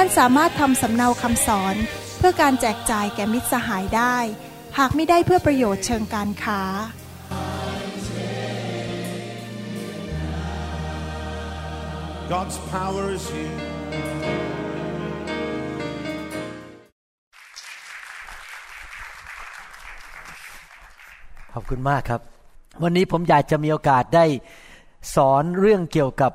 ท่านสามารถทำสำเนาคำสอน เพื่อการแจกจ่ายแก่มิตรสหายได้ หากไม่ได้เพื่อประโยชน์เชิงการค้า God's power is here. ขอบคุณมากครับ วันนี้ผมอยากจะมีโอกาสได้สอนเรื่องเกี่ยวกับ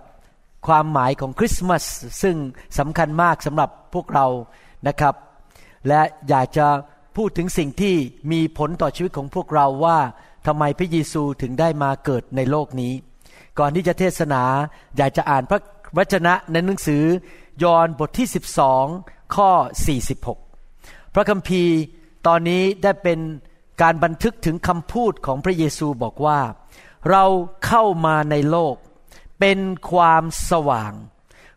ความหมายของคริสต์มาสซึ่งสำคัญมากสำหรับพวกเรานะครับ และอยากจะพูดถึงสิ่งที่มีผลต่อชีวิตของพวกเราว่าทำไมพระเยซูถึงได้มาเกิดในโลกนี้ ก่อนที่จะเทศนาอยากจะอ่านพระวจนะในหนังสือยอห์นบทที่ 12 ข้อ 46 พระคัมภีร์ตอนนี้ได้เป็นการบันทึกถึงคำพูดของพระเยซูบอกว่า เราเข้ามาในโลกเเป็นความสว่าง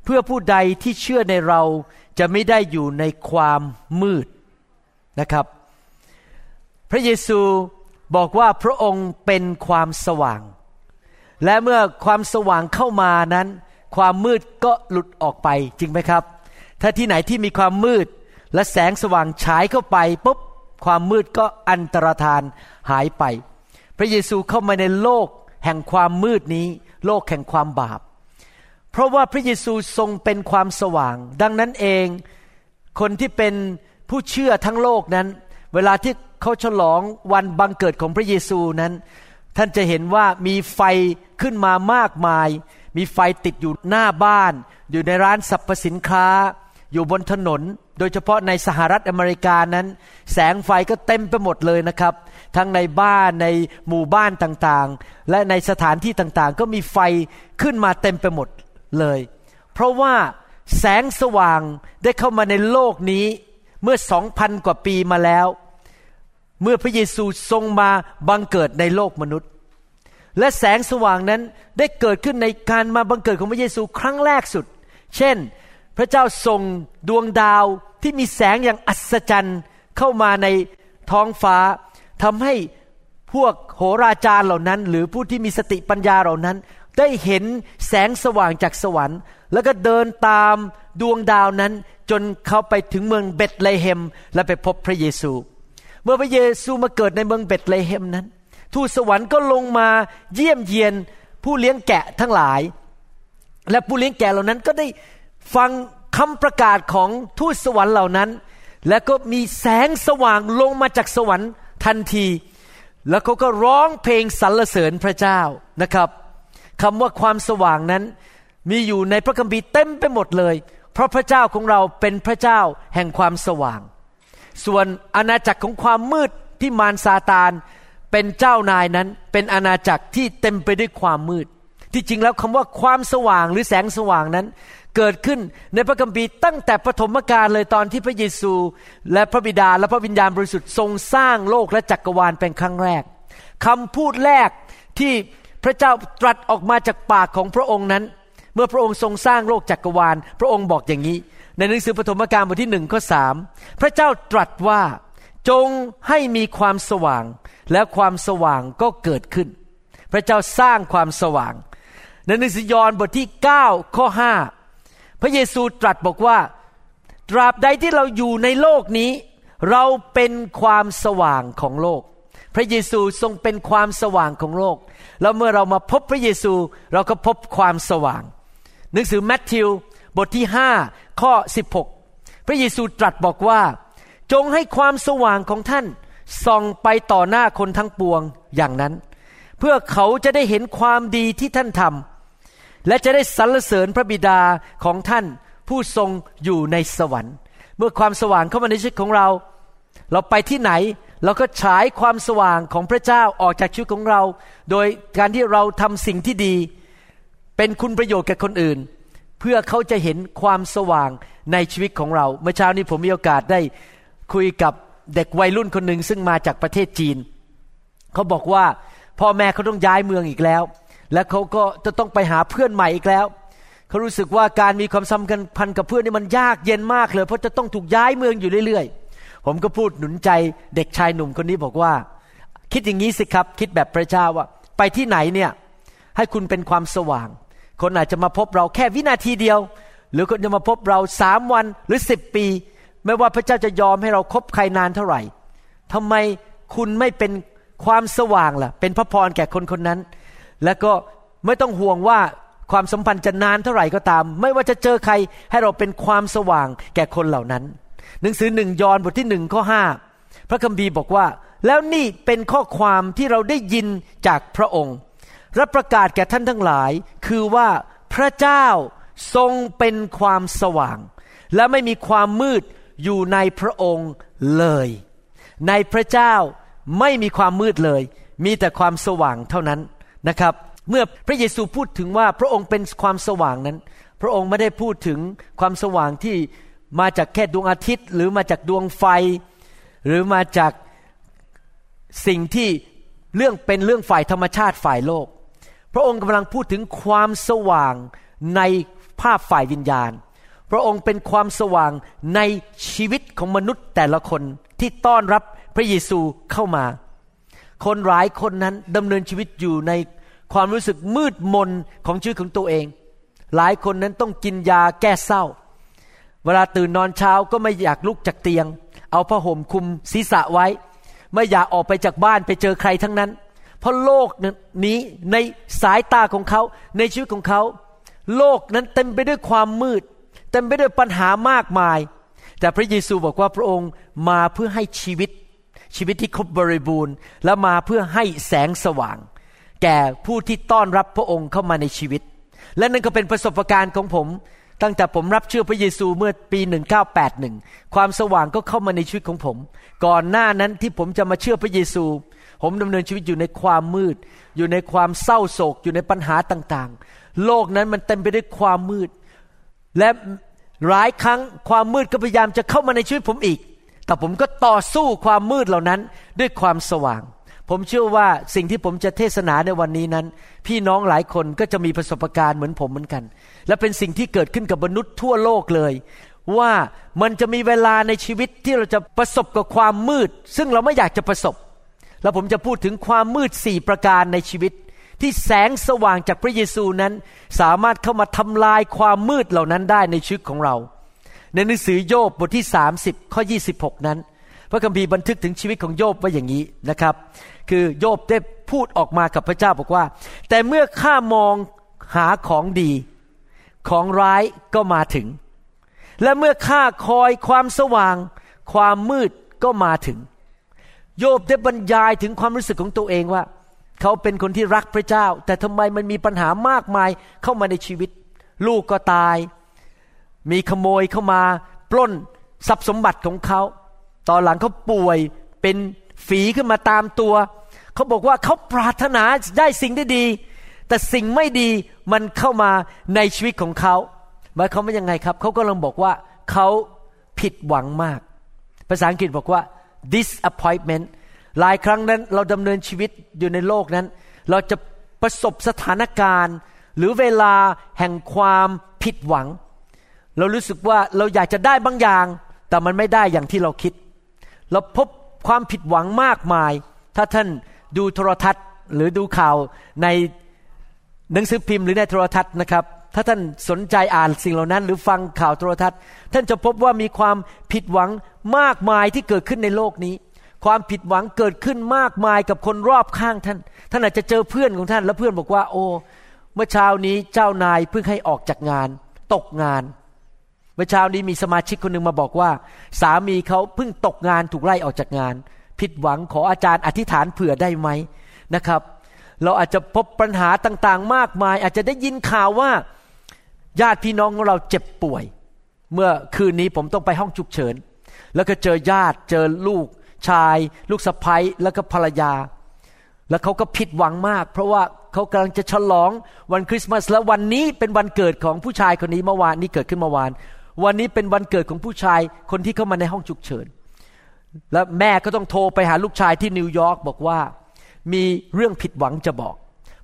เพื่อผู้ใดที่เชื่อในเราจะไม่ได้อยู่ในความมืดนะครับ พระเยซูบอกว่าพระองค์เป็นความสว่าง และเมื่อความสว่างเข้ามานั้น ความมืดก็หลุดออกไปจริงไหมครับ ถ้าที่ไหนที่มีความมืดและแสงสว่างฉายเข้าไปปุ๊บความมืดก็อันตรธานหายไป พระเยซูเข้ามาในโลกแห่งความมืดนี้ โลกแห่งความบาป เพราะว่าพระเยซูทรงเป็นความสว่าง ดังนั้นเองคนที่เป็นผู้เชื่อทั้งโลกนั้น เวลาที่เขาฉลองวันบังเกิดของพระเยซูนั้น ท่านจะเห็นว่ามีไฟขึ้นมามากมาย มีไฟติดอยู่หน้าบ้าน อยู่ในร้านสรรพสินค้า อยู่บนถนน โดยเฉพาะในสหรัฐอเมริกานั้น แสงไฟก็เต็มไปหมดเลยนะครับ ทั้งในบ้านในหมู่บ้านต่างๆ และในสถานที่ต่างๆ ก็มีไฟขึ้นมาเต็มไปหมดเลย เพราะว่าแสงสว่างได้เข้ามาในโลกนี้เมื่อสองพันกว่าปีมาแล้ว เมื่อพระเยซูทรงมาบังเกิดในโลกมนุษย์ และแสงสว่างนั้นได้เกิดขึ้นในการมาบังเกิดของพระเยซูครั้งแรกสุด เช่น พระเจ้าส่งดวงดาวที่มีแสงอย่างอัศจรรย์เข้ามาในท้องฟ้าทำให้พวกโหราจารย์เหล่านั้น หรือผู้ที่มีสติปัญญาเหล่านั้น ได้เห็นแสงสว่างจากสวรรค์ แล้วก็เดินตามดวงดาวนั้น จนเขาไปถึงเมืองเบตเลเฮม และไปพบพระเยซู เมื่อพระเยซูมาเกิดในเมืองเบตเลเฮมนั้น ทูตสวรรค์ก็ลงมาเยี่ยมเยียนผู้เลี้ยงแกะทั้งหลาย และผู้เลี้ยงแกะเหล่านั้นก็ได้ ฟังคำประกาศของทูตสวรรค์เหล่านั้น แล้วก็มีแสงสว่างลงมาจากสวรรค์ทันที แล้วเขาก็ร้องเพลงสรรเสริญพระเจ้านะครับคำว่าความสว่างนั้นมีอยู่ในพระคัมภีร์เต็มไปหมดเลย เพราะพระเจ้าของเราเป็นพระเจ้าแห่งความสว่าง ส่วนอาณาจักรของความมืดที่มารซาตานเป็นเจ้านายนั้นเป็นอาณาจักรที่เต็มไปด้วยความมืด ที่จริงแล้วคำว่าความสว่างหรือแสงสว่างนั้น เกิดขึ้นในพระคัมภีร์ตั้งแต่ปฐมกาลเลยตอนที่พระเยซู และพระบิดาและพระวิญญาณบริสุทธิ์ทรงสร้างโลกและจักรวาลเป็นครั้งแรกคำพูดแรกที่พระเจ้าตรัสออกมาจากปากของพระองค์นั้น เมื่อพระองค์ทรงสร้างโลกจักรวาล พระองค์บอกอย่างนี้ ในหนังสือปฐมกาลบทที่หนึ่งข้อสามพระเจ้าตรัสว่าจงให้มีความสว่าง และความสว่างก็เกิดขึ้น พระเจ้าสร้างความสว่าง ในหนังสือยอห์นบทที่ 9 ข้อ5 พระเยซูตรัสบอกว่า ตราบใดที่เราอยู่ในโลกนี้ เราเป็นความสว่างของโลก พระเยซูทรงเป็นความสว่างของโลก แล้วเมื่อเรามาพบพระเยซูเราก็พบความสว่าง หนังสือแมทธิวบทที่ 5 ข้อ 16 พระเยซูตรัสบอกว่า จงให้ความสว่างของท่านส่องไปต่อหน้าคนทั้งปวงอย่างนั้น เพื่อเขาจะได้เห็นความดีที่ท่านทำ และจะได้สรรเสริญพระบิดาของท่านผู้ทรงอยู่ในสวรรค์ เมื่อความสว่างเข้ามาในชีวิตของเรา เราไปที่ไหนเราก็ฉายความสว่างของพระเจ้าออกจากชีวิตของเรา โดยการที่เราทำสิ่งที่ดี เป็นคุณประโยชน์แก่คนอื่น เพื่อเขาจะเห็นความสว่างในชีวิตของเรา เมื่อเช้านี้ผมมีโอกาสได้คุยกับเด็กวัยรุ่นคนหนึ่งซึ่งมาจากประเทศจีน เขาบอกว่าพ่อแม่เขาต้องย้ายเมืองอีกแล้ว และเขาก็จะต้องไปหาเพื่อนใหม่อีกแล้ว เขารู้สึกว่าการมีความสัมพันธ์กับเพื่อนนี่มันยากเย็นมากเลย เพราะจะต้องถูกย้ายเมืองอยู่เรื่อยๆ ผมก็พูดหนุนใจเด็กชายหนุ่มคนนี้บอกว่า คิดอย่างนี้สิครับ คิดแบบพระเจ้าว่า ไปที่ไหนเนี่ยให้คุณเป็นความสว่าง คนอาจจะมาพบเราแค่วินาทีเดียว หรือคนจะมาพบเราสามวันหรือสิบปี ไม่ว่าพระเจ้าจะยอมให้เราคบใครนานเท่าไหร่ทำไมคุณไม่เป็นความสว่างล่ะ เป็นพระพรแก่คนคนนั้น แล้วก็ไม่ต้องห่วงว่าความสัมพันธ์จะนานเท่าไหร่ก็ตาม ไม่ว่าจะเจอใครให้เราเป็นความสว่างแก่คนเหล่านั้น หนังสือหนึ่งยอห์นบทที่หนึ่งข้อห้าพระคัมภีร์บอกว่า แล้วนี่เป็นข้อความที่เราได้ยินจากพระองค์รับประกาศแก่ท่านทั้งหลาย คือว่าพระเจ้าทรงเป็นความสว่าง และไม่มีความมืดอยู่ในพระองค์เลย ในพระเจ้าไม่มีความมืดเลย มีแต่ความสว่างเท่านั้น นะครับ เมื่อพระเยซูพูดถึงว่าพระองค์เป็นความสว่างนั้น พระองค์ไม่ได้พูดถึงความสว่างที่มาจากแค่ดวงอาทิตย์ หรือมาจากดวงไฟ หรือมาจากสิ่งที่เรื่องเป็นเรื่องฝ่ายธรรมชาติฝ่ายโลก พระองค์กำลังพูดถึงความสว่างในภาพฝ่ายวิญญาณ พระองค์เป็นความสว่างในชีวิตของมนุษย์แต่ละคนที่ต้อนรับพระเยซูเข้ามา คนหลายคนนั้นดำเนินชีวิตอยู่ใน ความรู้สึกมืดมนของชีวิตของตัวเอง หลายคนนั้นต้องกินยาแก้เศร้า เวลาตื่นนอนเช้าก็ไม่อยากลุกจากเตียง เอาผ้าห่มคลุมศีรษะไว้ ไม่อยากออกไปจากบ้านไปเจอใครทั้งนั้น เพราะโลกนี้ในสายตาของเขาในชีวิตของเขา โลกนั้นเต็มไปด้วยความมืด เต็มไปด้วยปัญหามากมาย แต่พระเยซูบอกว่าพระองค์มาเพื่อให้ชีวิตชีวิตที่ครบบริบูรณ์และมาเพื่อให้แสงสว่าง แก่ผู้ที่ต้อนรับพระองค์เข้ามาในชีวิต และนั่นก็เป็นประสบการณ์ของผม ตั้งแต่ผมรับเชื่อพระเยซูเมื่อปี 1981 ความสว่างก็เข้ามาในชีวิตของผม ก่อนหน้านั้นที่ผมจะมาเชื่อพระเยซู ผมดำเนินชีวิตอยู่ในความมืด อยู่ในความเศร้าโศก อยู่ในปัญหาต่างๆ โลกนั้นมันเต็มไปด้วยความมืด และหลายครั้งความมืดก็พยายามจะเข้ามาในชีวิตผมอีก แต่ผมก็ต่อสู้ความมืดเหล่านั้นด้วยความสว่าง ผมเชื่อว่าสิ่งที่ผมจะเทศนาในวันนี้นั้น พี่น้องหลายคนก็จะมีประสบการณ์เหมือนผมเหมือนกัน และเป็นสิ่งที่เกิดขึ้นกับมนุษย์ทั่วโลกเลย ว่ามันจะมีเวลาในชีวิตที่เราจะประสบกับความมืด ซึ่งเราไม่อยากจะประสบ แล้วผมจะพูดถึงความมืดสี่ประการในชีวิต ที่แสงสว่างจากพระเยซูนั้น สามารถเข้ามาทำลายความมืดเหล่านั้นได้ในชีวิตของเรา ในหนังสือโยบบทที่ 30 ข้อ 26 นั้น พระคัมภีร์บันทึกถึงชีวิตของโยบไว้อย่างนี้นะครับ คือโยบได้พูดออกมากับพระเจ้าบอกว่า แต่เมื่อข้ามองหาของดีของร้ายก็มาถึง และเมื่อข้าคอยความสว่าง ความมืดก็มาถึง โยบได้บรรยายถึงความรู้สึกของตัวเองว่า เขาเป็นคนที่รักพระเจ้า แต่ทำไมมันมีปัญหามากมายเข้ามาในชีวิต ลูกก็ตาย มีขโมยเข้ามา ปล้นทรัพย์สมบัติของเขา ตอนหลังเขาป่วยเป็นฝีขึ้นมาตามตัว เขาบอกว่าเขาปรารถนาได้สิ่งที่ดี แต่สิ่งไม่ดีมันเข้ามาในชีวิตของเขาหมายความว่ายังไงครับ เขาก็ลังบอกว่าเขาผิดหวังมาก ภาษาอังกฤษบอกว่า disappointment หลายครั้งนั้นเราดำเนินชีวิตอยู่ในโลกนั้น เราจะประสบสถานการณ์ หรือเวลาแห่งความผิดหวัง เรารู้สึกว่าเราอยากจะได้บางอย่าง แต่มันไม่ได้อย่างที่เราคิด เราพบความผิดหวังมากมาย ถ้าท่านดูโทรทัศน์หรือดูข่าวในหนังสือพิมพ์หรือในโทรทัศน์นะครับ ถ้าท่านสนใจอ่านสิ่งเหล่านั้น หรือฟังข่าวโทรทัศน์ ท่านจะพบว่ามีความผิดหวังมากมายที่เกิดขึ้นในโลกนี้ ความผิดหวังเกิดขึ้นมากมายกับคนรอบข้างท่าน ท่านอาจจะเจอเพื่อนของท่าน แล้วเพื่อนบอกว่า โอ้ เมื่อเช้านี้เจ้านายเพิ่งให้ออกจากงาน ตกงาน เมื่อเช้านี้มีสมาชิกคนหนึ่งมาบอกว่า สามีเขาเพิ่งตกงานถูกไล่ออกจากงาน ผิดหวังขออาจารย์อธิษฐานเผื่อได้ไหมนะครับ เราอาจจะพบปัญหาต่างๆ มากมาย อาจจะได้ยินข่าวว่าญาติพี่น้องของเราเจ็บป่วย เมื่อคืนนี้ผมต้องไปห้องฉุกเฉิน แล้วก็เจอญาติเจอลูกชาย ลูกสะใภ้แล้วก็ภรรยา แล้วเขาก็ผิดหวังมาก เพราะว่าเขากำลังจะฉลองวันคริสต์มาสและวันนี้เป็นวันเกิดของผู้ชายคนนี้เมื่อวานนี้เกิดขึ้นเมื่อวาน วันนี้เป็นวันเกิดของผู้ชายคนที่เข้ามาในห้องฉุกเฉิน แล้วแม่ก็ต้องโทรไปหาลูกชายที่นิวยอร์กบอกว่า มีเรื่องผิดหวังจะบอก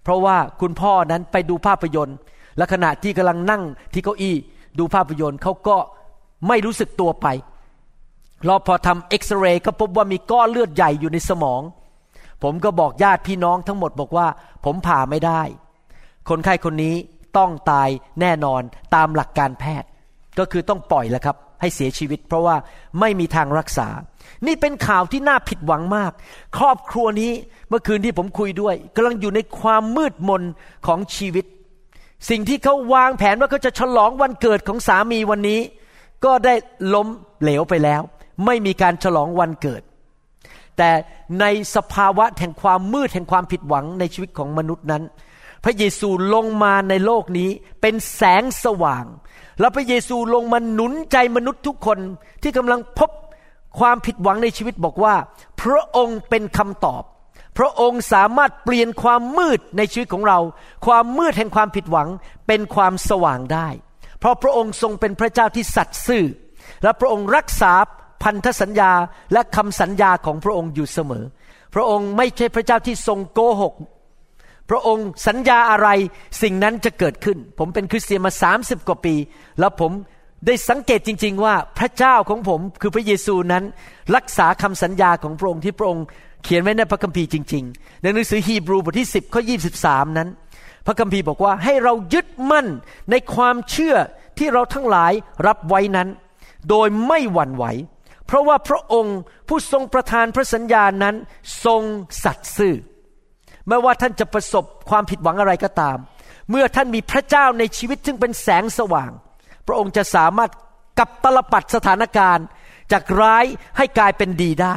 เพราะว่าคุณพ่อนั้นไปดูภาพยนตร์ และขณะที่กำลังนั่งที่เก้าอี้ดูภาพยนตร์เขาก็ไม่รู้สึกตัวไปรอพอทำเอ็กซเรย์ก็พบว่ามีก้อนเลือดใหญ่อยู่ในสมอง ผมก็บอกญาติพี่น้องทั้งหมดบอกว่า ผมผ่าไม่ได้ คนไข้คนนี้ต้องตายแน่นอนตามหลักการแพทย์ ก็คือต้องปล่อยแล้วครับ ให้เสียชีวิต เพราะว่าไม่มีทางรักษา นี่เป็นข่าวที่น่าผิดหวังมาก ครอบครัวนี้เมื่อคืนที่ผมคุยด้วยกำลังอยู่ในความมืดมนของชีวิต สิ่งที่เขาวางแผนว่าเขาจะฉลองวันเกิดของสามีวันนี้ ก็ได้ล้มเหลวไปแล้ว ไม่มีการฉลองวันเกิด แต่ในสภาวะแห่งความมืดแห่งความผิดหวังในชีวิตของมนุษย์นั้น พระเยซูลงมาในโลกนี้เป็นแสงสว่าง แล้วพระเยซูลงมาหนุนใจมนุษย์ทุกคนที่กำลังพบความผิดหวังในชีวิตบอกว่า พระองค์เป็นคำตอบ พระองค์สามารถเปลี่ยนความมืดในชีวิตของเรา ความมืดแห่งความผิดหวังเป็นความสว่างได้ เพราะพระองค์ทรงเป็นพระเจ้าที่สัตย์ซื่อ และพระองค์รักษาพันธสัญญาและคำสัญญาของพระองค์อยู่เสมอ พระองค์ไม่ใช่พระเจ้าที่ทรงโกหก พระองค์สัญญาอะไรสิ่งนั้นจะเกิดขึ้น ผมเป็นคริสเตียนมา30กว่าปี แล้วผมได้สังเกตจริง ๆ ว่าพระเจ้าของผมคือพระเยซูนั้นรักษาคำสัญญาของพระองค์ที่พระองค์เขียนไว้ในพระคัมภีร์จริง ๆ ในหนังสือฮีบรูบทที่ 10ข้อ23 นั้น พระคัมภีร์บอกว่าให้เรายึดมั่นในความเชื่อที่เราทั้งหลายรับไว้นั้น โดยไม่หวั่นไหว เพราะว่าพระองค์ผู้ทรงประทานพระสัญญานั้นทรงสัตย์ซื่อ ไม่ว่าท่านจะประสบความผิดหวังอะไรก็ตาม เมื่อท่านมีพระเจ้าในชีวิตซึ่งเป็นแสงสว่าง พระองค์จะสามารถกับตลปัดสถานการณ์จากร้ายให้กลายเป็นดีได้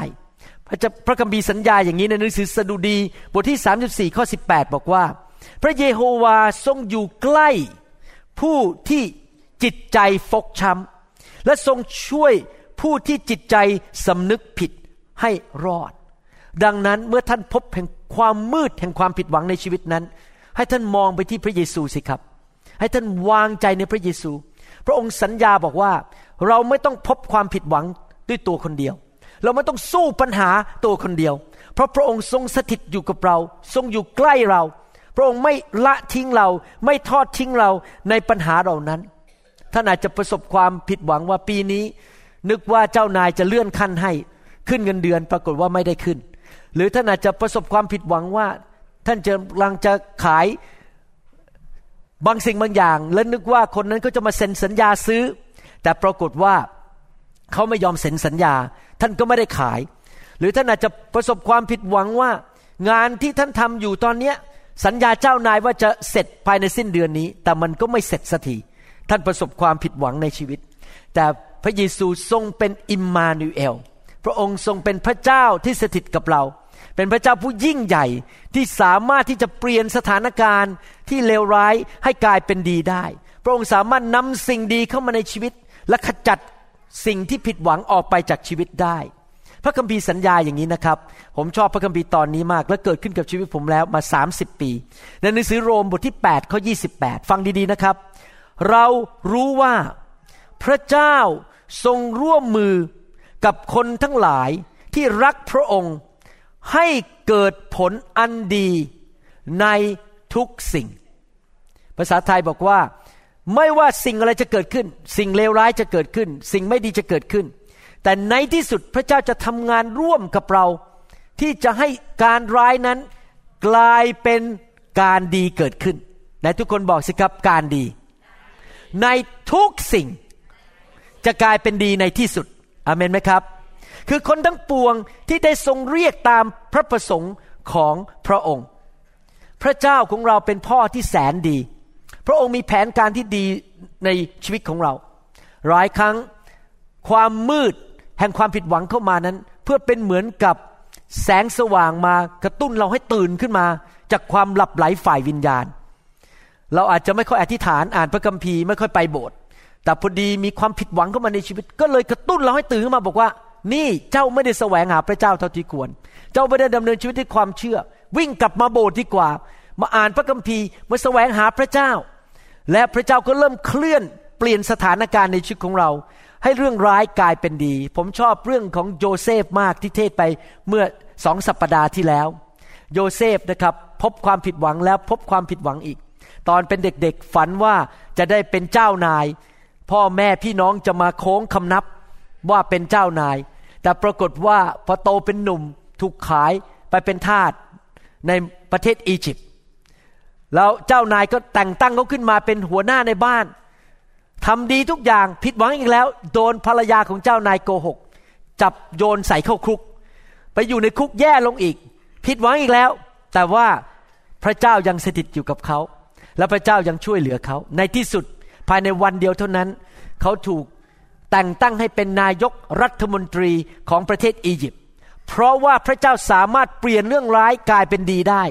พระจ้าพระคัมภีร์สัญญาอย่างนี้ในหนังสือสดุดีบทที่ 34ข้อ18 บอกว่า พระเยโฮวาทรงอยู่ใกล้ ผู้ที่จิตใจฟกช้ำและทรงช่วยผู้ที่จิตใจสำนึกผิดให้รอด ดังนั้นเมื่อท่านพบแห่ง ความมืดแห่งความผิดหวังในชีวิตนั้น ให้ท่านมองไปที่พระเยซูสิครับ ให้ท่านวางใจในพระเยซู พระองค์สัญญาบอกว่า เราไม่ต้องพบความผิดหวังด้วยตัวคนเดียว เราไม่ต้องสู้ปัญหาตัวคนเดียว เพราะพระองค์ทรงสถิตอยู่กับเรา ทรงอยู่ใกล้เรา พระองค์ไม่ละทิ้งเรา ไม่ทอดทิ้งเราในปัญหาเหล่านั้น ท่านอาจจะประสบความผิดหวังว่าปีนี้ นึกว่าเจ้านายจะเลื่อนขั้นให้ขึ้นเงินเดือนปรากฏว่าไม่ได้ขึ้น หรือท่านอาจจะประสบความผิดหวังว่า ท่านจะกำลังจะขายบางสิ่งบางอย่าง และนึกว่าคนนั้นก็จะมาเซ็นสัญญาซื้อ แต่ปรากฏว่าเขาไม่ยอมเซ็นสัญญา ท่านก็ไม่ได้ขาย หรือท่านอาจจะประสบความผิดหวังว่า งานที่ท่านทำอยู่ตอนเนี้ยสัญญาเจ้านายว่าจะเสร็จภายในสิ้นเดือนนี้ แต่มันก็ไม่เสร็จสักทีท่านประสบความผิดหวังในชีวิต แต่พระเยซูทรงเป็นอิมมานูเอล พระองค์ทรงเป็นพระเจ้าที่สถิตกับเรา เป็นพระเจ้าผู้ยิ่งใหญ่ที่สามารถที่จะเปลี่ยนสถานการณ์ที่เลวร้ายให้กลายเป็นดีได้ พระองค์สามารถนำสิ่งดีเข้ามาในชีวิต และขจัดสิ่งที่ผิดหวังออกไปจากชีวิตได้ พระคัมภีร์สัญญาอย่างนี้นะครับ ผมชอบพระคัมภีร์ตอนนี้มาก และเกิดขึ้นกับชีวิตผมแล้วมา 30 ปี ในหนังสือโรมบทที่8ข้อ28 ฟังดีๆนะครับ เรารู้ว่าพระเจ้าทรงร่วมมือกับคนทั้งหลายที่รักพระองค์ ให้เกิดผลอันดีในทุกสิ่ง ภาษาไทยบอกว่า ไม่ว่าสิ่งอะไรจะเกิดขึ้น สิ่งเลวร้ายจะเกิดขึ้น สิ่งไม่ดีจะเกิดขึ้น แต่ในที่สุดพระเจ้าจะทำงานร่วมกับเรา ที่จะให้การร้ายนั้นกลายเป็นการดีเกิดขึ้นไหนทุกคนบอกสิครับการดี ในทุกสิ่งจะกลายเป็นดีในที่สุดอเมนไหมครับ คือคนทั้งปวงที่ได้ทรงเรียกตามพระประสงค์ของพระองค์ พระเจ้าของเราเป็นพ่อที่แสนดี พระองค์มีแผนการที่ดีในชีวิตของเรา หลายครั้งความมืดแห่งความผิดหวังเข้ามานั้น เพื่อเป็นเหมือนกับแสงสว่างมากระตุ้นเราให้ตื่นขึ้นมา จากความหลับไหลฝ่ายวิญญาณ เราอาจจะไม่ค่อยอธิษฐานอ่านพระคัมภีร์ไม่ค่อยไปโบสถ์แต่พอดีมีความผิดหวังเข้ามาในชีวิต ก็เลยกระตุ้นเราให้ตื่นขึ้นมาบอกว่า นี่เจ้าไม่ได้แสวงหาพระเจ้าเท่าที่ควร เจ้าไม่ได้ดำเนินชีวิตด้วยความเชื่อ วิ่งกลับมาโบสถ์ดีกว่า มาอ่านพระคัมภีร์มาแสวงหาพระเจ้า และพระเจ้าก็เริ่มเคลื่อนเปลี่ยนสถานการณ์ในชีวิตของเรา ให้เรื่องร้ายกลายเป็นดี ผมชอบเรื่องของโยเซฟมากที่เทศน์ไปเมื่อสองสัปดาห์ที่แล้ว โยเซฟนะครับพบความผิดหวังแล้วพบความผิดหวังอีก ตอนเป็นเด็กๆฝันว่าจะได้เป็นเจ้านาย พ่อแม่พี่น้องจะมาโค้งคำนับว่าเป็นเจ้านาย แต่ปรากฏว่าพอโตเป็นหนุ่มถูกขายไปเป็นทาสในประเทศอียิปต์แล้วเจ้านายก็แต่งตั้งเขาขึ้นมาเป็นหัวหน้าในบ้านทำดีทุกอย่างผิดหวังอีกแล้ว โดนภรรยาของเจ้านายโกหก จับโยนใส่เข้าคุก ไปอยู่ในคุกแย่ลงอีก ผิดหวังอีกแล้ว แต่ว่าพระเจ้ายังสถิตอยู่กับเขา และพระเจ้ายังช่วยเหลือเขา ในที่สุดภายในวันเดียวเท่านั้น เขาถูก แต่งตั้งให้เป็นนายกรัฐมนตรีของประเทศอียิปต์เพราะว่าพระเจ้าสามารถเปลี่ยนเรื่องร้ายกลายเป็นดีได้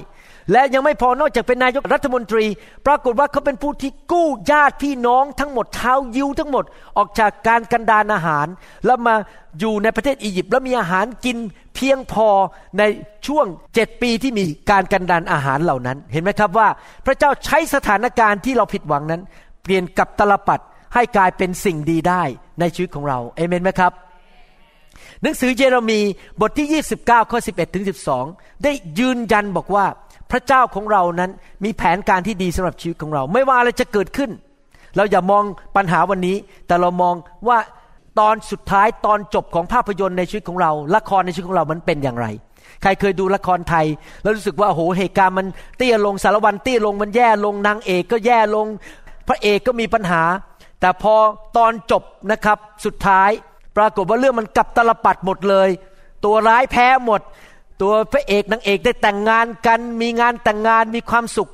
และยังไม่พอนอกจากเป็นนายกรัฐมนตรี ปรากฏว่าเขาเป็นผู้ที่กู้ญาติพี่น้องทั้งหมดเท้ายิวทั้งหมดออกจากการกันดานอาหาร แล้วมาอยู่ในประเทศอียิปต์แล้วมีอาหารกินเพียงพอในช่วงเจ็ดปีที่มีการกันดานอาหารเหล่านั้น เห็นไหมครับว่า พระเจ้าใช้สถานการณ์ที่เราผิดหวังนั้น เปลี่ยนกับตลปัด ให้กลายเป็นสิ่งดีได้ในชีวิตของเราเอเมนไหมครับ หนังสือเยเรมีบทที่ 29 ข้อ 11 ถึง 12 ได้ยืนยันบอกว่าพระเจ้าของเรานั้นมีแผนการที่ดีสำหรับชีวิตของเรา ไม่ว่าอะไรจะเกิดขึ้น เราอย่ามองปัญหาวันนี้ แต่เรามองว่าตอนสุดท้ายตอนจบของภาพยนตร์ในชีวิตของเรา ละครในชีวิตของเรามันเป็นอย่างไร ใครเคยดูละครไทย แล้วรู้สึกว่าโอ้โหเหตุการณ์มันเตี้ยลงสารวันเตี้ยลงมันแย่ลงนางเอกก็แย่ลง พระเอกก็มีปัญหา แต่พอตอนจบนะครับสุดท้ายปรากฏว่าเรื่องมันกลับตลปัดหมดเลย ตัวร้ายแพ้หมด ตัวพระเอกนางเอกได้แต่งงานกัน มีงานแต่งงานมีความสุข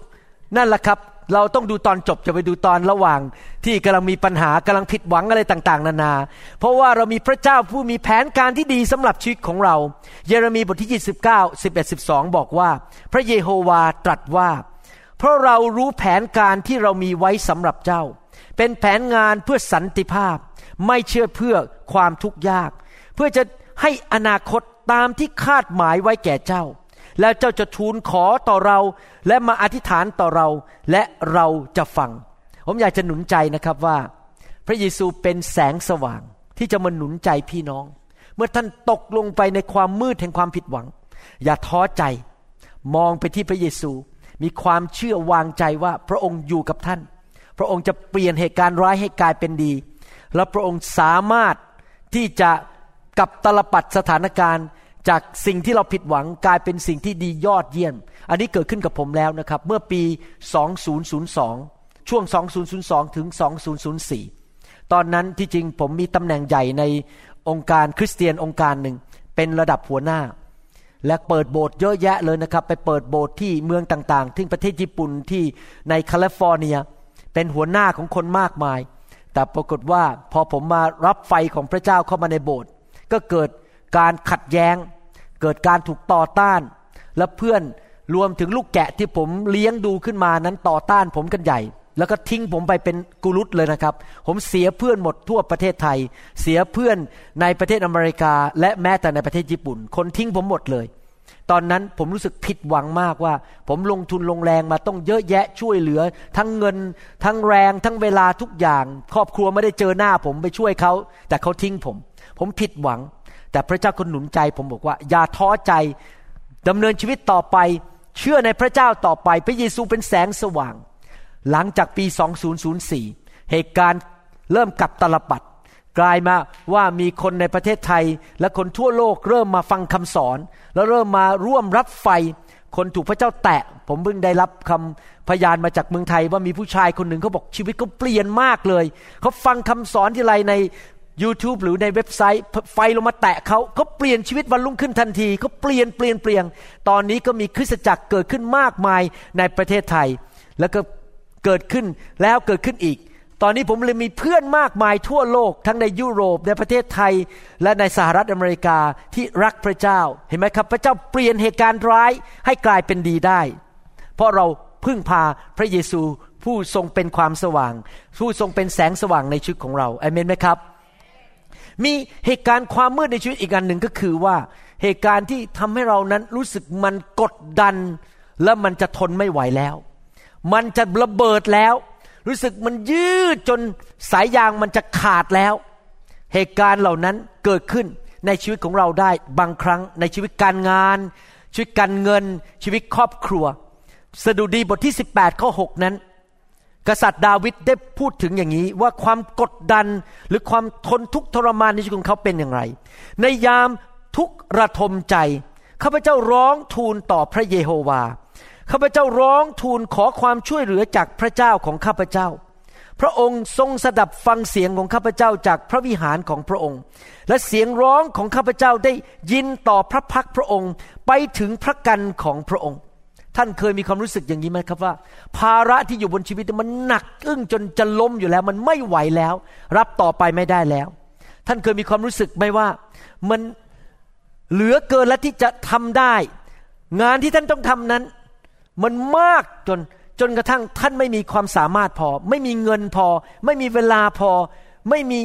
นั่นแหละครับ เราต้องดูตอนจบจะไปดูตอนระหว่าง ที่กำลังมีปัญหากำลังผิดหวังอะไรต่างๆ นานา เพราะว่าเรามีพระเจ้าผู้มีแผนการที่ดีสำหรับชีวิตของเรา เยเรมีบทที่ 29 11 12 บอกว่า พระเยโฮวาตรัสว่า เพราะเรารู้แผนการที่เรามีไว้สำหรับเจ้า เป็นแผนงานเพื่อสันติภาพ ไม่เชื่อเพื่อความทุกข์ยาก เพื่อจะให้อนาคตตามที่คาดหมายไว้แก่เจ้า แล้วเจ้าจะทูลขอต่อเรา และมาอธิษฐานต่อเรา และเราจะฟัง ผมอยากจะหนุนใจนะครับว่า พระเยซูเป็นแสงสว่างที่จะมาหนุนใจพี่น้อง เมื่อท่านตกลงไปในความมืดแห่งความผิดหวัง อย่าท้อใจ มองไปที่พระเยซู มีความเชื่อวางใจว่าพระองค์อยู่กับท่าน พระองค์จะเปลี่ยนเหตุการณ์ร้ายให้กลายเป็นดี และพระองค์สามารถที่จะกับตลปัดสถานการณ์ จากสิ่งที่เราผิดหวังกลายเป็นสิ่งที่ดียอดเยี่ยม อันนี้เกิดขึ้นกับผมแล้วนะครับ เมื่อปี 2002 ช่วง 2002 ถึง 2004 ตอนนั้นที่จริงผมมีตำแหน่งใหญ่ในองค์การคริสเตียนองค์การหนึ่งเป็นระดับหัวหน้า และเปิดโบสถ์เยอะแยะเลยนะครับ ไปเปิดโบสถ์ที่เมืองต่างๆ ที่ประเทศญี่ปุ่นที่ในแคลิฟอร์เนีย เป็นหัวหน้าของคนมากมาย แต่ปรากฏว่าพอผมมารับไฟของพระเจ้าเข้ามาในโบสถ์ก็เกิดการขัดแย้ง เกิดการถูกต่อต้าน และเพื่อนรวมถึงลูกแกะที่ผมเลี้ยงดูขึ้นมานั้นต่อต้านผมกันใหญ่ แล้วก็ทิ้งผมไปเป็นกุลุตเลยนะครับ ผมเสียเพื่อนหมดทั่วประเทศไทย เสียเพื่อนในประเทศอเมริกา และแม้แต่ในประเทศญี่ปุ่น คนทิ้งผมหมดเลย ตอนนั้นผมรู้สึกผิดหวังมากว่า ผมลงทุนลงแรงมาต้องเยอะแยะช่วยเหลือ ทั้งเงิน ทั้งแรง ทั้งเวลาทุกอย่าง ครอบครัวไม่ได้เจอหน้าผมไปช่วยเขา แต่เขาทิ้งผม ผมผิดหวัง แต่พระเจ้าคนหนุนใจ ผมบอกว่า อย่าท้อใจดำเนินชีวิตต่อไป เชื่อในพระเจ้าต่อไป พระเยซูเป็นแสงสว่าง หลังจากปี 2004 เหตุการณ์เริ่มกลับตลปัด กลายมาว่ามีคนในประเทศไทย และคนทั่วโลกเริ่มมาฟังคำสอน แล้วเริ่มมาร่วมรับไฟ คนถูกพระเจ้าแตะ ผมเพิ่งได้รับคำพยานมาจากเมืองไทยว่ามีผู้ชายคนหนึ่งเขาบอกชีวิตเขาเปลี่ยนมากเลยเขาฟังคำสอนที่ไรใน YouTube หรือในเว็บไซต์ไฟลงมาแตะเขาเขาเปลี่ยนชีวิตวันรุ่งขึ้นทันทีเขาเปลี่ยนเปลี่ยนเปลี่ยนตอนนี้ก็มีคริสตจักรเกิดขึ้นมากมายในประเทศไทย แล้วก็เกิดขึ้นแล้วเกิดขึ้นอีก ตอนนี้ผมเลยมีเพื่อนมากมายทั่วโลก ทั้งในยุโรปในประเทศไทย และในสหรัฐอเมริกาที่รักพระเจ้า เห็นไหมครับ พระเจ้าเปลี่ยนเหตุการณ์ร้ายให้กลายเป็นดีได้ เพราะเราพึ่งพาพระเยซูผู้ทรงเป็นความสว่าง ผู้ทรงเป็นแสงสว่างในชีวิตของเราเอเมนไหมครับ มีเหตุการณ์ความมืดในชีวิตอีกอันหนึ่งก็คือว่าเหตุการณ์ที่ทำให้เรานั้นรู้สึกมันกดดัน แล้วมันจะทนไม่ไหวแล้ว มันจะระเบิดแล้ว รู้สึกมันยืดจนสายยางมันจะขาดแล้ว เหตุการณ์เหล่านั้นเกิดขึ้นในชีวิตของเราได้บางครั้งในชีวิตการงาน ชีวิตการเงินชีวิตครอบครัว สดุดีบทที่ 18ข้อ6นั้น กษัตริย์ดาวิดได้พูดถึงอย่างนี้ว่าความกดดันหรือความทนทุกข์ทรมานในชีวิตของเขาเป็นอย่างไร ในยามทุกระทมใจข้าพเจ้าร้องทูลต่อพระเยโฮวา ข้าพเจ้าร้องทูลขอความช่วยเหลือจากพระเจ้าของข้าพเจ้า พระองค์ทรงสดับฟังเสียงของข้าพเจ้าจากพระวิหารของพระองค์ และเสียงร้องของข้าพเจ้าได้ยินต่อพระพักพระองค์ไปถึงพระกันของพระองค์ ท่านเคยมีความรู้สึกอย่างนี้ไหมครับว่า ภาระที่อยู่บนชีวิตมันหนักอึ้งจนจะล้มอยู่แล้วมันไม่ไหวแล้ว รับต่อไปไม่ได้แล้ว ท่านเคยมีความรู้สึกไหมว่ามันเหลือเกินและที่จะทำได้ งานที่ท่านต้องทำนั้น มันมากจนจนกระทั่งท่านไม่มีความสามารถพอ ไม่มีเงินพอ ไม่มีเวลาพอ ไม่มี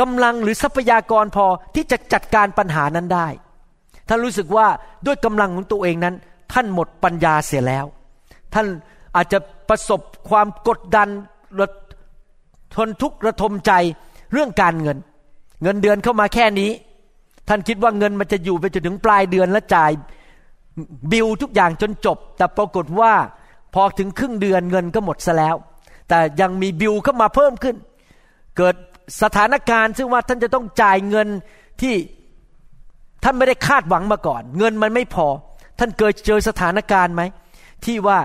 กำลังหรือทรัพยากรพอที่จะจัดการปัญหานั้นได้ ท่านรู้สึกว่าด้วยกำลังของตัวเองนั้น ท่านหมดปัญญาเสียแล้ว ท่านอาจจะประสบความกดดันระทนทุกข์ระทมใจเรื่องการเงิน เงินเดือนเข้ามาแค่นี้ ท่านคิดว่าเงินมันจะอยู่ไปจนถึงปลายเดือนและจ่าย บิลทุกอย่างจนจบ แต่ปรากฏว่าพอถึงครึ่งเดือนเงินก็หมดซะแล้ว แต่ยังมีบิลเข้ามาเพิ่มขึ้น เกิดสถานการณ์ ซึ่งว่าท่านจะต้องจ่ายเงินที่ท่านไม่ได้คาดหวังมาก่อน เงินมันไม่พอ ท่านเคยเจอสถานการณ์ไหมที่ว่า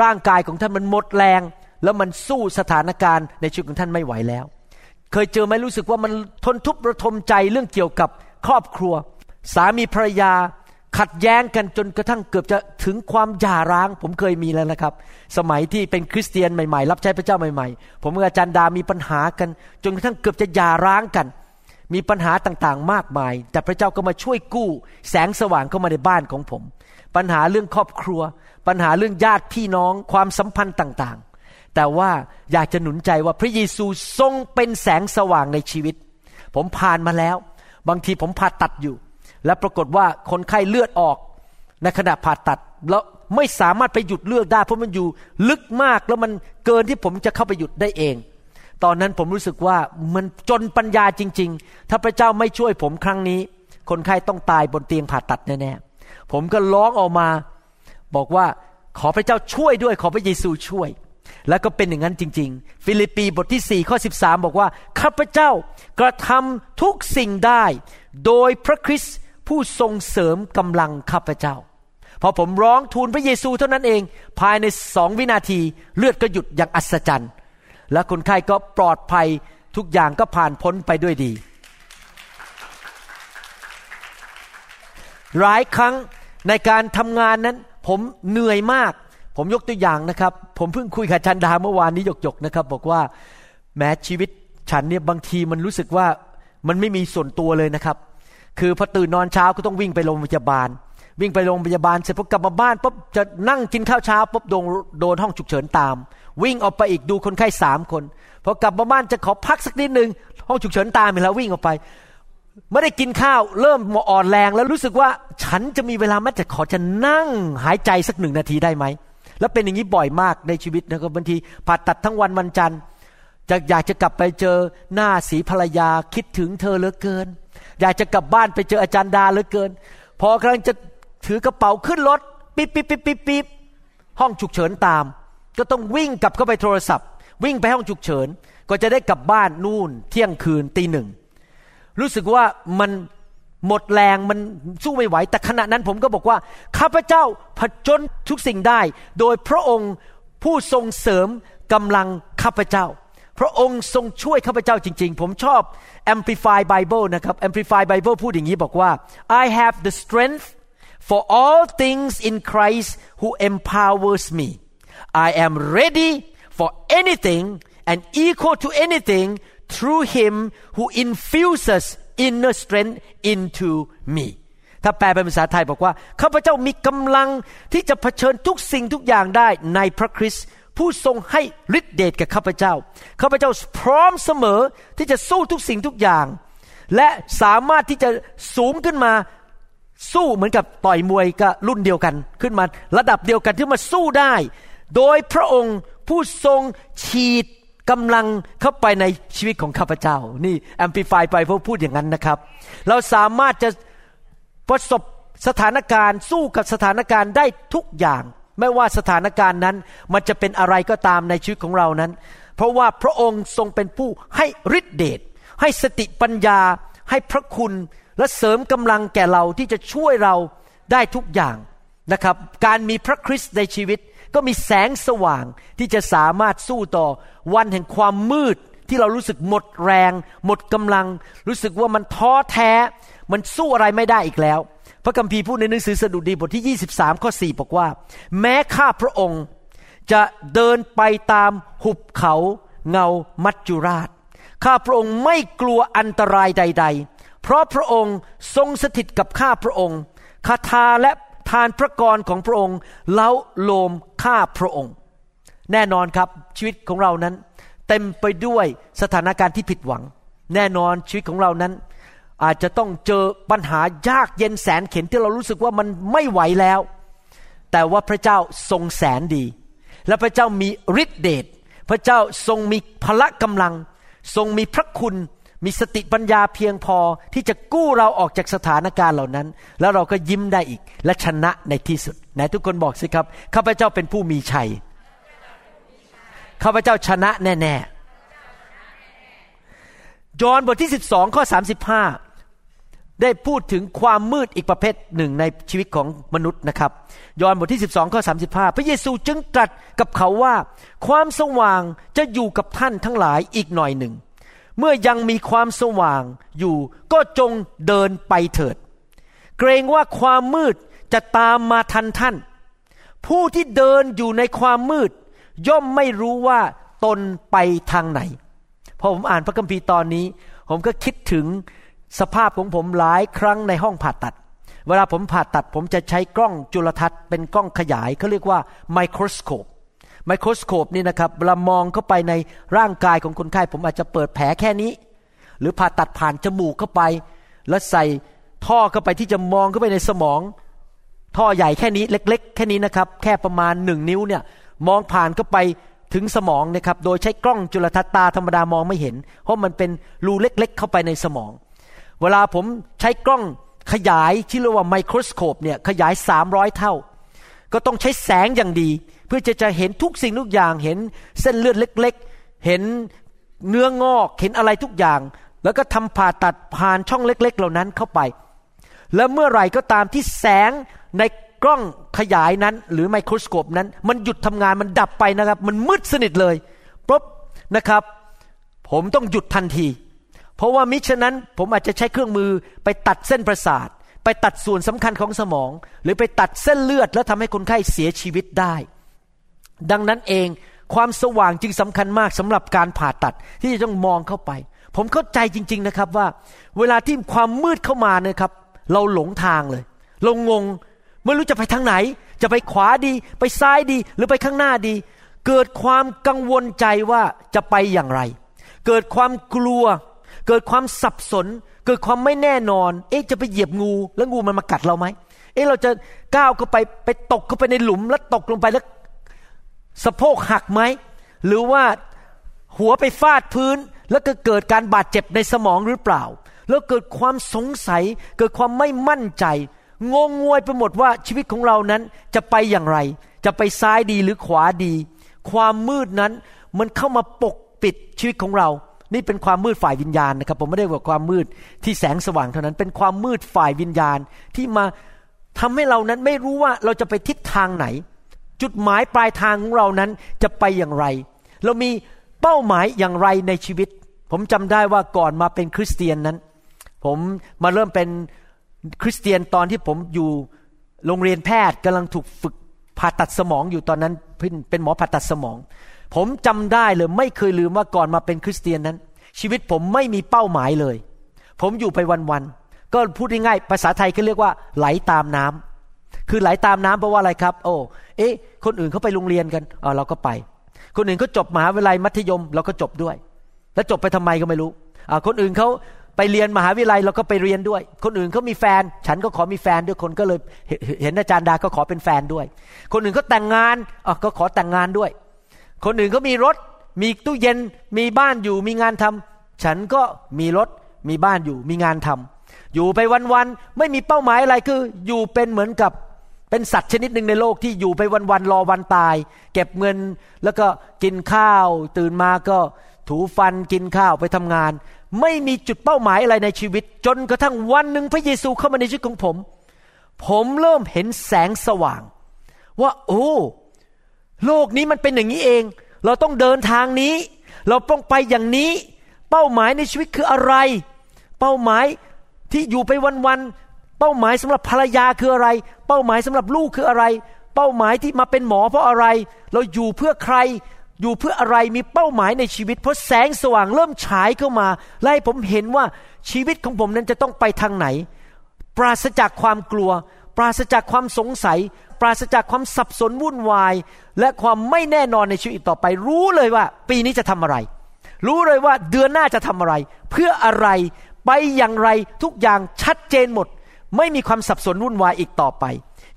ร่างกายของท่านมันหมดแรง แล้วมันสู้สถานการณ์ในชีวิตของท่านไม่ไหวแล้ว เคยเจอไหมรู้สึกว่ามันทนทุกระทมใจเรื่องเกี่ยวกับครอบครัว สามีภรรยา ขัดแย้งกันจนกระทั่งเกือบจะถึงความหย่าร้าง ผมเคยมีแล้วนะครับ สมัยที่เป็นคริสเตียนใหม่ๆ รับใช้พระเจ้าใหม่ๆ ผมกับอาจารย์ดามีปัญหากัน จนกระทั่งเกือบจะหย่าร้างกัน มีปัญหาต่างๆ มากมาย แต่พระเจ้าก็มาช่วยกู้ แสงสว่างเข้ามาในบ้านของผม ปัญหาเรื่องครอบครัว ปัญหาเรื่องญาติพี่น้องความสัมพันธ์ต่างๆ แต่ว่าอยากจะหนุนใจว่าพระเยซูทรงเป็นแสงสว่างในชีวิต ผมผ่านมาแล้ว บางทีผมผ่าตัดอยู่ และปรากฏว่าคนไข้เลือดออกในขณะผ่าตัดแล้วไม่สามารถไปหยุดเลือดได้ เพราะมันอยู่ลึกมากแล้วมันเกินที่ผมจะเข้าไปหยุดได้เอง ตอนนั้นผมรู้สึกว่ามันจนปัญญาจริง ๆ ถ้าพระเจ้าไม่ช่วยผมครั้งนี้ คนไข้ต้องตายบนเตียงผ่าตัดแน่ๆผมก็ร้องออกมา บอกว่าขอพระเจ้าช่วยด้วยขอพระเยซูช่วย แล้วก็เป็นอย่างนั้นจริง ๆ ฟิลิปปีบทที่4ข้อ13 บอกว่าข้าพเจ้ากระทำทุกสิ่งได้ โดยพระคริสต์ ผู้ทรงเสริมกำลังข้าพเจ้า พอผมร้องทูลพระเยซูเท่านั้นเอง ภายในสองวินาทีเลือดก็หยุดอย่างอัศจรรย์ และคนไข้ก็ปลอดภัยทุกอย่างก็ผ่านพ้นไปด้วยดี หลายครั้งในการทำงานนั้น ผมเหนื่อยมาก ผมยกตัวอย่างนะครับ ผมเพิ่งคุยกับจันดาเมื่อวานนี้หยกๆนะครับ บอกว่าแม้ชีวิตฉันเนี่ยบางทีมันรู้สึกว่ามันไม่มีส่วนตัวเลยนะครับ คือพอตื่นนอนเช้าก็ต้องวิ่งไปโรงพยาบาล วิ่งไปโรงพยาบาลเสร็จพอกลับมาบ้านปุ๊บจะนั่งกินข้าวเช้าปุ๊บโดนโดนห้องฉุกเฉินตาม วิ่งออกไปอีกดูคนไข้สามคนพอกลับมาบ้านจะขอพักสักนิดหนึ่งห้องฉุกเฉินตามไปแล้ววิ่งออกไปไม่ได้กินข้าวเริ่มอ่อนแรงแล้วรู้สึกว่าฉันจะมีเวลาแม้แต่ขอจะนั่งหายใจสักหนึ่งนาทีได้ไหมแล้วเป็นอย่างนี้บ่อยมากในชีวิตนะครับบางทีผ่าตัดทั้งวันวันจันทร์จะอยากจะกลับไปเจอหน้าสีภรรยาคิดถึงเธอเหลือเกิน อยากจะกลับบ้านไปเจออาจารย์ดาเหลือเกิน พอกำลังจะถือกระเป๋าขึ้นรถปิ๊บปิ๊บปิ๊บปิ๊บปิ๊บห้องฉุกเฉินตาม ก็ต้องวิ่งกลับเข้าไปโทรศัพท์ วิ่งไปห้องฉุกเฉิน ก็จะได้กลับบ้านนู่น เที่ยงคืนตีหนึ่งรู้สึกว่ามันหมดแรงมันสู้ไม่ไหว แต่ขณะนั้นผมก็บอกว่า ข้าพเจ้าผจญทุกสิ่งได้ โดยพระองค์ผู้ทรงเสริมกำลังข้าพเจ้า พระองค์ทรงช่วยข้าพเจ้าจริง ๆ ผมชอบ Amplify Bible นะครับ Amplify Bible พูดอย่างนี้บอกว่า I have the strength for all things in Christ who empowers me I am ready for anything and equal to anything through him who infuses inner strength into me ถ้าแปลเป็นภาษาไทยบอกว่า ข้าพเจ้ามีกำลังที่จะเผชิญทุกสิ่งทุกอย่างได้ในพระคริสต์ ผู้ทรงให้ฤทธิเดชกับข้าพเจ้า ข้าพเจ้าพร้อมเสมอที่จะสู้ทุกสิ่งทุกอย่าง และสามารถที่จะสูงขึ้นมาสู้เหมือนกับต่อยมวยก็รุ่นเดียวกันขึ้นมาระดับเดียวกันที่มาสู้ได้ โดยพระองค์ผู้ทรงฉีดกำลังเข้าไปในชีวิตของข้าพเจ้า นี่แอมพลิฟายไปเพราะพูดอย่างนั้นนะครับ เราสามารถจะประสบสถานการณ์สู้กับสถานการณ์ได้ทุกอย่าง ไม่ว่าสถานการณ์นั้น มันจะเป็นอะไรก็ตามในชีวิตของเรานั้น เพราะว่าพระองค์ทรงเป็นผู้ให้ฤทธิเดชให้สติปัญญา ให้พระคุณและเสริมกำลังแก่เราที่จะช่วยเราได้ทุกอย่างนะครับ การมีพระคริสต์ในชีวิตก็มีแสงสว่างที่จะสามารถสู้ต่อวันแห่งความมืดที่เรารู้สึกหมดแรง หมดกำลัง รู้สึกว่ามันท้อแท้ มันสู้อะไรไม่ได้อีกแล้ว พระคัมภีร์พูดในหนังสือสดุดีบทที่ 23 ข้อ 4 บอกว่า แม้ข้าพระองค์จะเดินไปตามหุบเขาเงามัจจุราช ข้าพระองค์ไม่กลัวอันตรายใด ๆ เพราะพระองค์ทรงสถิตกับข้าพระองค์คาถาและทานพระกรของพระองค์เล้าโลมข้าพระองค์ แน่นอนครับชีวิตของเรานั้น เต็มไปด้วยสถานการณ์ที่ผิดหวัง แน่นอนชีวิตของเรานั้น อาจจะต้องเจอปัญหายากเย็นแสนเข็นที่เรารู้สึกว่ามันไม่ไหวแล้ว แต่ว่าพระเจ้าทรงแสนดี และพระเจ้ามีฤทธิเดชพระเจ้าทรงมีพละกำลัง ทรงมีพระคุณ มีสติปัญญาเพียงพอที่จะกู้เราออกจากสถานการณ์เหล่านั้น แล้วเราก็ยิ้มได้อีก และชนะในที่สุดไหนทุกคนบอกสิครับข้าพเจ้าเป็นผู้มีชัยข้าพเจ้าชนะแน่ๆ ยอห์นบทที่ 12 ข้อ 35 ได้พูดถึงความมืดอีกประเภทหนึ่งในชีวิตของมนุษย์นะครับ ยอห์นบทที่ 12 ข้อ 35 พระเยซูจึงตรัสกับเขาว่า ความสว่างจะอยู่กับท่านทั้งหลายอีกหน่อยหนึ่ง เมื่อยังมีความสว่างอยู่ก็จงเดินไปเถิด เกรงว่าความมืดจะตามมาทันท่าน ผู้ที่เดินอยู่ในความมืด ย่อมไม่รู้ว่าตนไปทางไหน พอผมอ่านพระคัมภีร์ตอนนี้ ผมก็คิดถึงสภาพของผมหลายครั้งในห้องผ่าตัด เวลาผมผ่าตัดผมจะใช้กล้องจุลทรรศน์เป็นกล้องขยายเขาเรียกว่าไมโครสโคปไมโครสโคปนี่นะครับเวลามองเข้าไปในร่างกายของคนไข้ ผมอาจจะเปิดแผลแค่นี้ หรือผ่าตัดผ่านจมูกเข้าไป แล้วใส่ท่อเข้าไปที่จะมองเข้าไปในสมอง ท่อใหญ่แค่นี้เล็ก ๆ แค่นี้นะครับ แค่ประมาณหนึ่งนิ้วเนี่ยมองผ่านเข้าไป ถึงสมองนะครับโดยใช้กล้องจุลทรรศน์ตาธรรมดามองไม่เห็น เพราะมันเป็นรูเล็กๆ เข้าไปในสมอง เวลาผมใช้กล้องขยายที่เรียกว่า microscope เนี่ยขยาย 300 เท่า ก็ต้องใช้แสงอย่างดี เพื่อจะจะเห็นทุกสิ่งทุกอย่างเห็นเส้นเลือดเล็กๆ เห็นเนื้องอกเห็นอะไรทุกอย่าง แล้วก็ทำผ่าตัดผ่านช่องเล็ก ๆ เหล่านั้นเข้าไป แล้วเมื่อไหร่ก็ตามที่แสงใน กล้องขยายนั้น หรือ microscope นั้น มันหยุดทำงานมันดับไปนะครับ มันมืดสนิทเลยปุ๊บนะครับ ผมต้องหยุดทันที เพราะว่ามิฉะนั้นผมอาจจะใช้เครื่องมือไปตัดเส้นประสาท ไปตัดส่วนสำคัญของสมอง หรือไปตัดเส้นเลือด แล้วทำให้คนไข้เสียชีวิตได้ ดังนั้นเองความสว่างจึงสำคัญมากสำหรับการผ่าตัดที่จะต้องมองเข้าไป ผมเข้าใจจริง ๆนะครับว่า เวลาที่ความมืดเข้ามานะครับ เราหลงทางเลย เรางง ไม่รู้จะไปทางไหน จะไปขวาดี ไปซ้ายดี หรือไปข้างหน้าดี เกิดความกังวลใจว่าจะไปอย่างไร เกิดความกลัว เกิดความสับสน เกิดความไม่แน่นอน เอ๊ะจะไปเหยียบงู แล้วงูมันมากัดเราไหม เอ๊ะเราจะก้าวเข้าไปไปตกเข้าไปในหลุมแล้วตกลงไปแล้วสะโพกหักไหม หรือว่าหัวไปฟาดพื้น แล้วก็เกิดการบาดเจ็บในสมองหรือเปล่า แล้วเกิดความสงสัย เกิดความไม่มั่นใจ งงงวยไปหมดว่าชีวิตของเรานั้นจะไปอย่างไร จะไปซ้ายดีหรือขวาดี ความมืดนั้นมันเข้ามาปกปิดชีวิตของเรา นี่เป็นความมืดฝ่ายวิญญาณนะครับ ผมไม่ได้บอกความมืดที่แสงสว่างเท่านั้น เป็นความมืดฝ่ายวิญญาณที่มาทำให้เรานั้นไม่รู้ว่าเราจะไปทิศทางไหน จุดหมายปลายทางของเรานั้นจะไปอย่างไร เรามีเป้าหมายอย่างไรในชีวิต ผมจำได้ว่าก่อนมาเป็นคริสเตียนนั้น ผมมาเริ่มเป็น คริสเตียนตอนที่ผมอยู่โรงเรียนแพทย์กำลังถูกฝึกผ่าตัดสมองอยู่ตอนนั้นเป็นหมอผ่าตัดสมอง ผมจำได้เลยไม่เคยลืมว่าก่อนมาเป็นคริสเตียนนั้น ชีวิตผมไม่มีเป้าหมายเลย ผมอยู่ไปวันๆก็พูดง่ายๆภาษาไทยก็เรียกว่าไหลตามน้ำคือไหลตามน้ำเพราะว่าอะไรครับ โอ้เอ๊ะ คนอื่นเขาไปโรงเรียนกันอ๋อเราก็ไป คนอื่นเขาจบมหาวิทยาลัยมัธยม เราก็จบด้วย แล้วจบไปทำไมก็ไม่รู้อ่าคนอื่นเขา ไปเรียนมหาวิทยาลัยเราก็ไปเรียนด้วย คนอื่นเขามีแฟน ฉันก็ขอมีแฟนด้วยคนก็เลยเห็นอาจารย์ดาก็ขอเป็นแฟนด้วย คนอื่นเขาแต่งงานอ๋อก็ขอแต่งงานด้วย คนอื่นเขามีรถ มีตู้เย็นมีบ้านอยู่มีงานทำฉันก็มีรถมีบ้านอยู่มีงานทำอยู่ไปวันๆไม่มีเป้าหมายอะไรคืออยู่เป็นเหมือนกับเป็นสัตว์ชนิดหนึ่งในโลกที่อยู่ไปวันๆรอวันตาย เก็บเงินแล้วก็กินข้าว ตื่นมาก็ถูฟันกินข้าวไปทำงาน ไม่มีจุดเป้าหมายอะไรในชีวิต จนกระทั่งวันหนึ่งพระเยซูเข้ามาในชีวิตของผม ผมเริ่มเห็นแสงสว่าง ว่า โอ้ โลกนี้มันเป็นอย่างนี้เอง เราต้องเดินทางนี้ เราต้องไปอย่างนี้ เป้าหมายในชีวิตคืออะไร เป้าหมายที่อยู่ไปวันๆเป้าหมายสำหรับภรรยาคืออะไร เป้าหมายสำหรับลูกคืออะไร เป้าหมายที่มาเป็นหมอเพราะอะไร เราอยู่เพื่อใคร อยู่เพื่ออะไรมีเป้าหมายในชีวิต เพราะแสงสว่างเริ่มฉายเข้ามาไล่ผมเห็นว่าชีวิตของผมนั้นจะต้องไปทางไหน ปราศจากความกลัว ปราศจากความสงสัย ปราศจากความสับสนวุ่นวาย และความไม่แน่นอนในชีวิตต่อไป รู้เลยว่า ปีนี้จะทำอะไร รู้เลยว่าเดือนหน้าจะทำอะไร เพื่ออะไรไปอย่างไรทุกอย่างชัดเจนหมด ไม่มีความสับสนวุ่นวายอีกต่อไป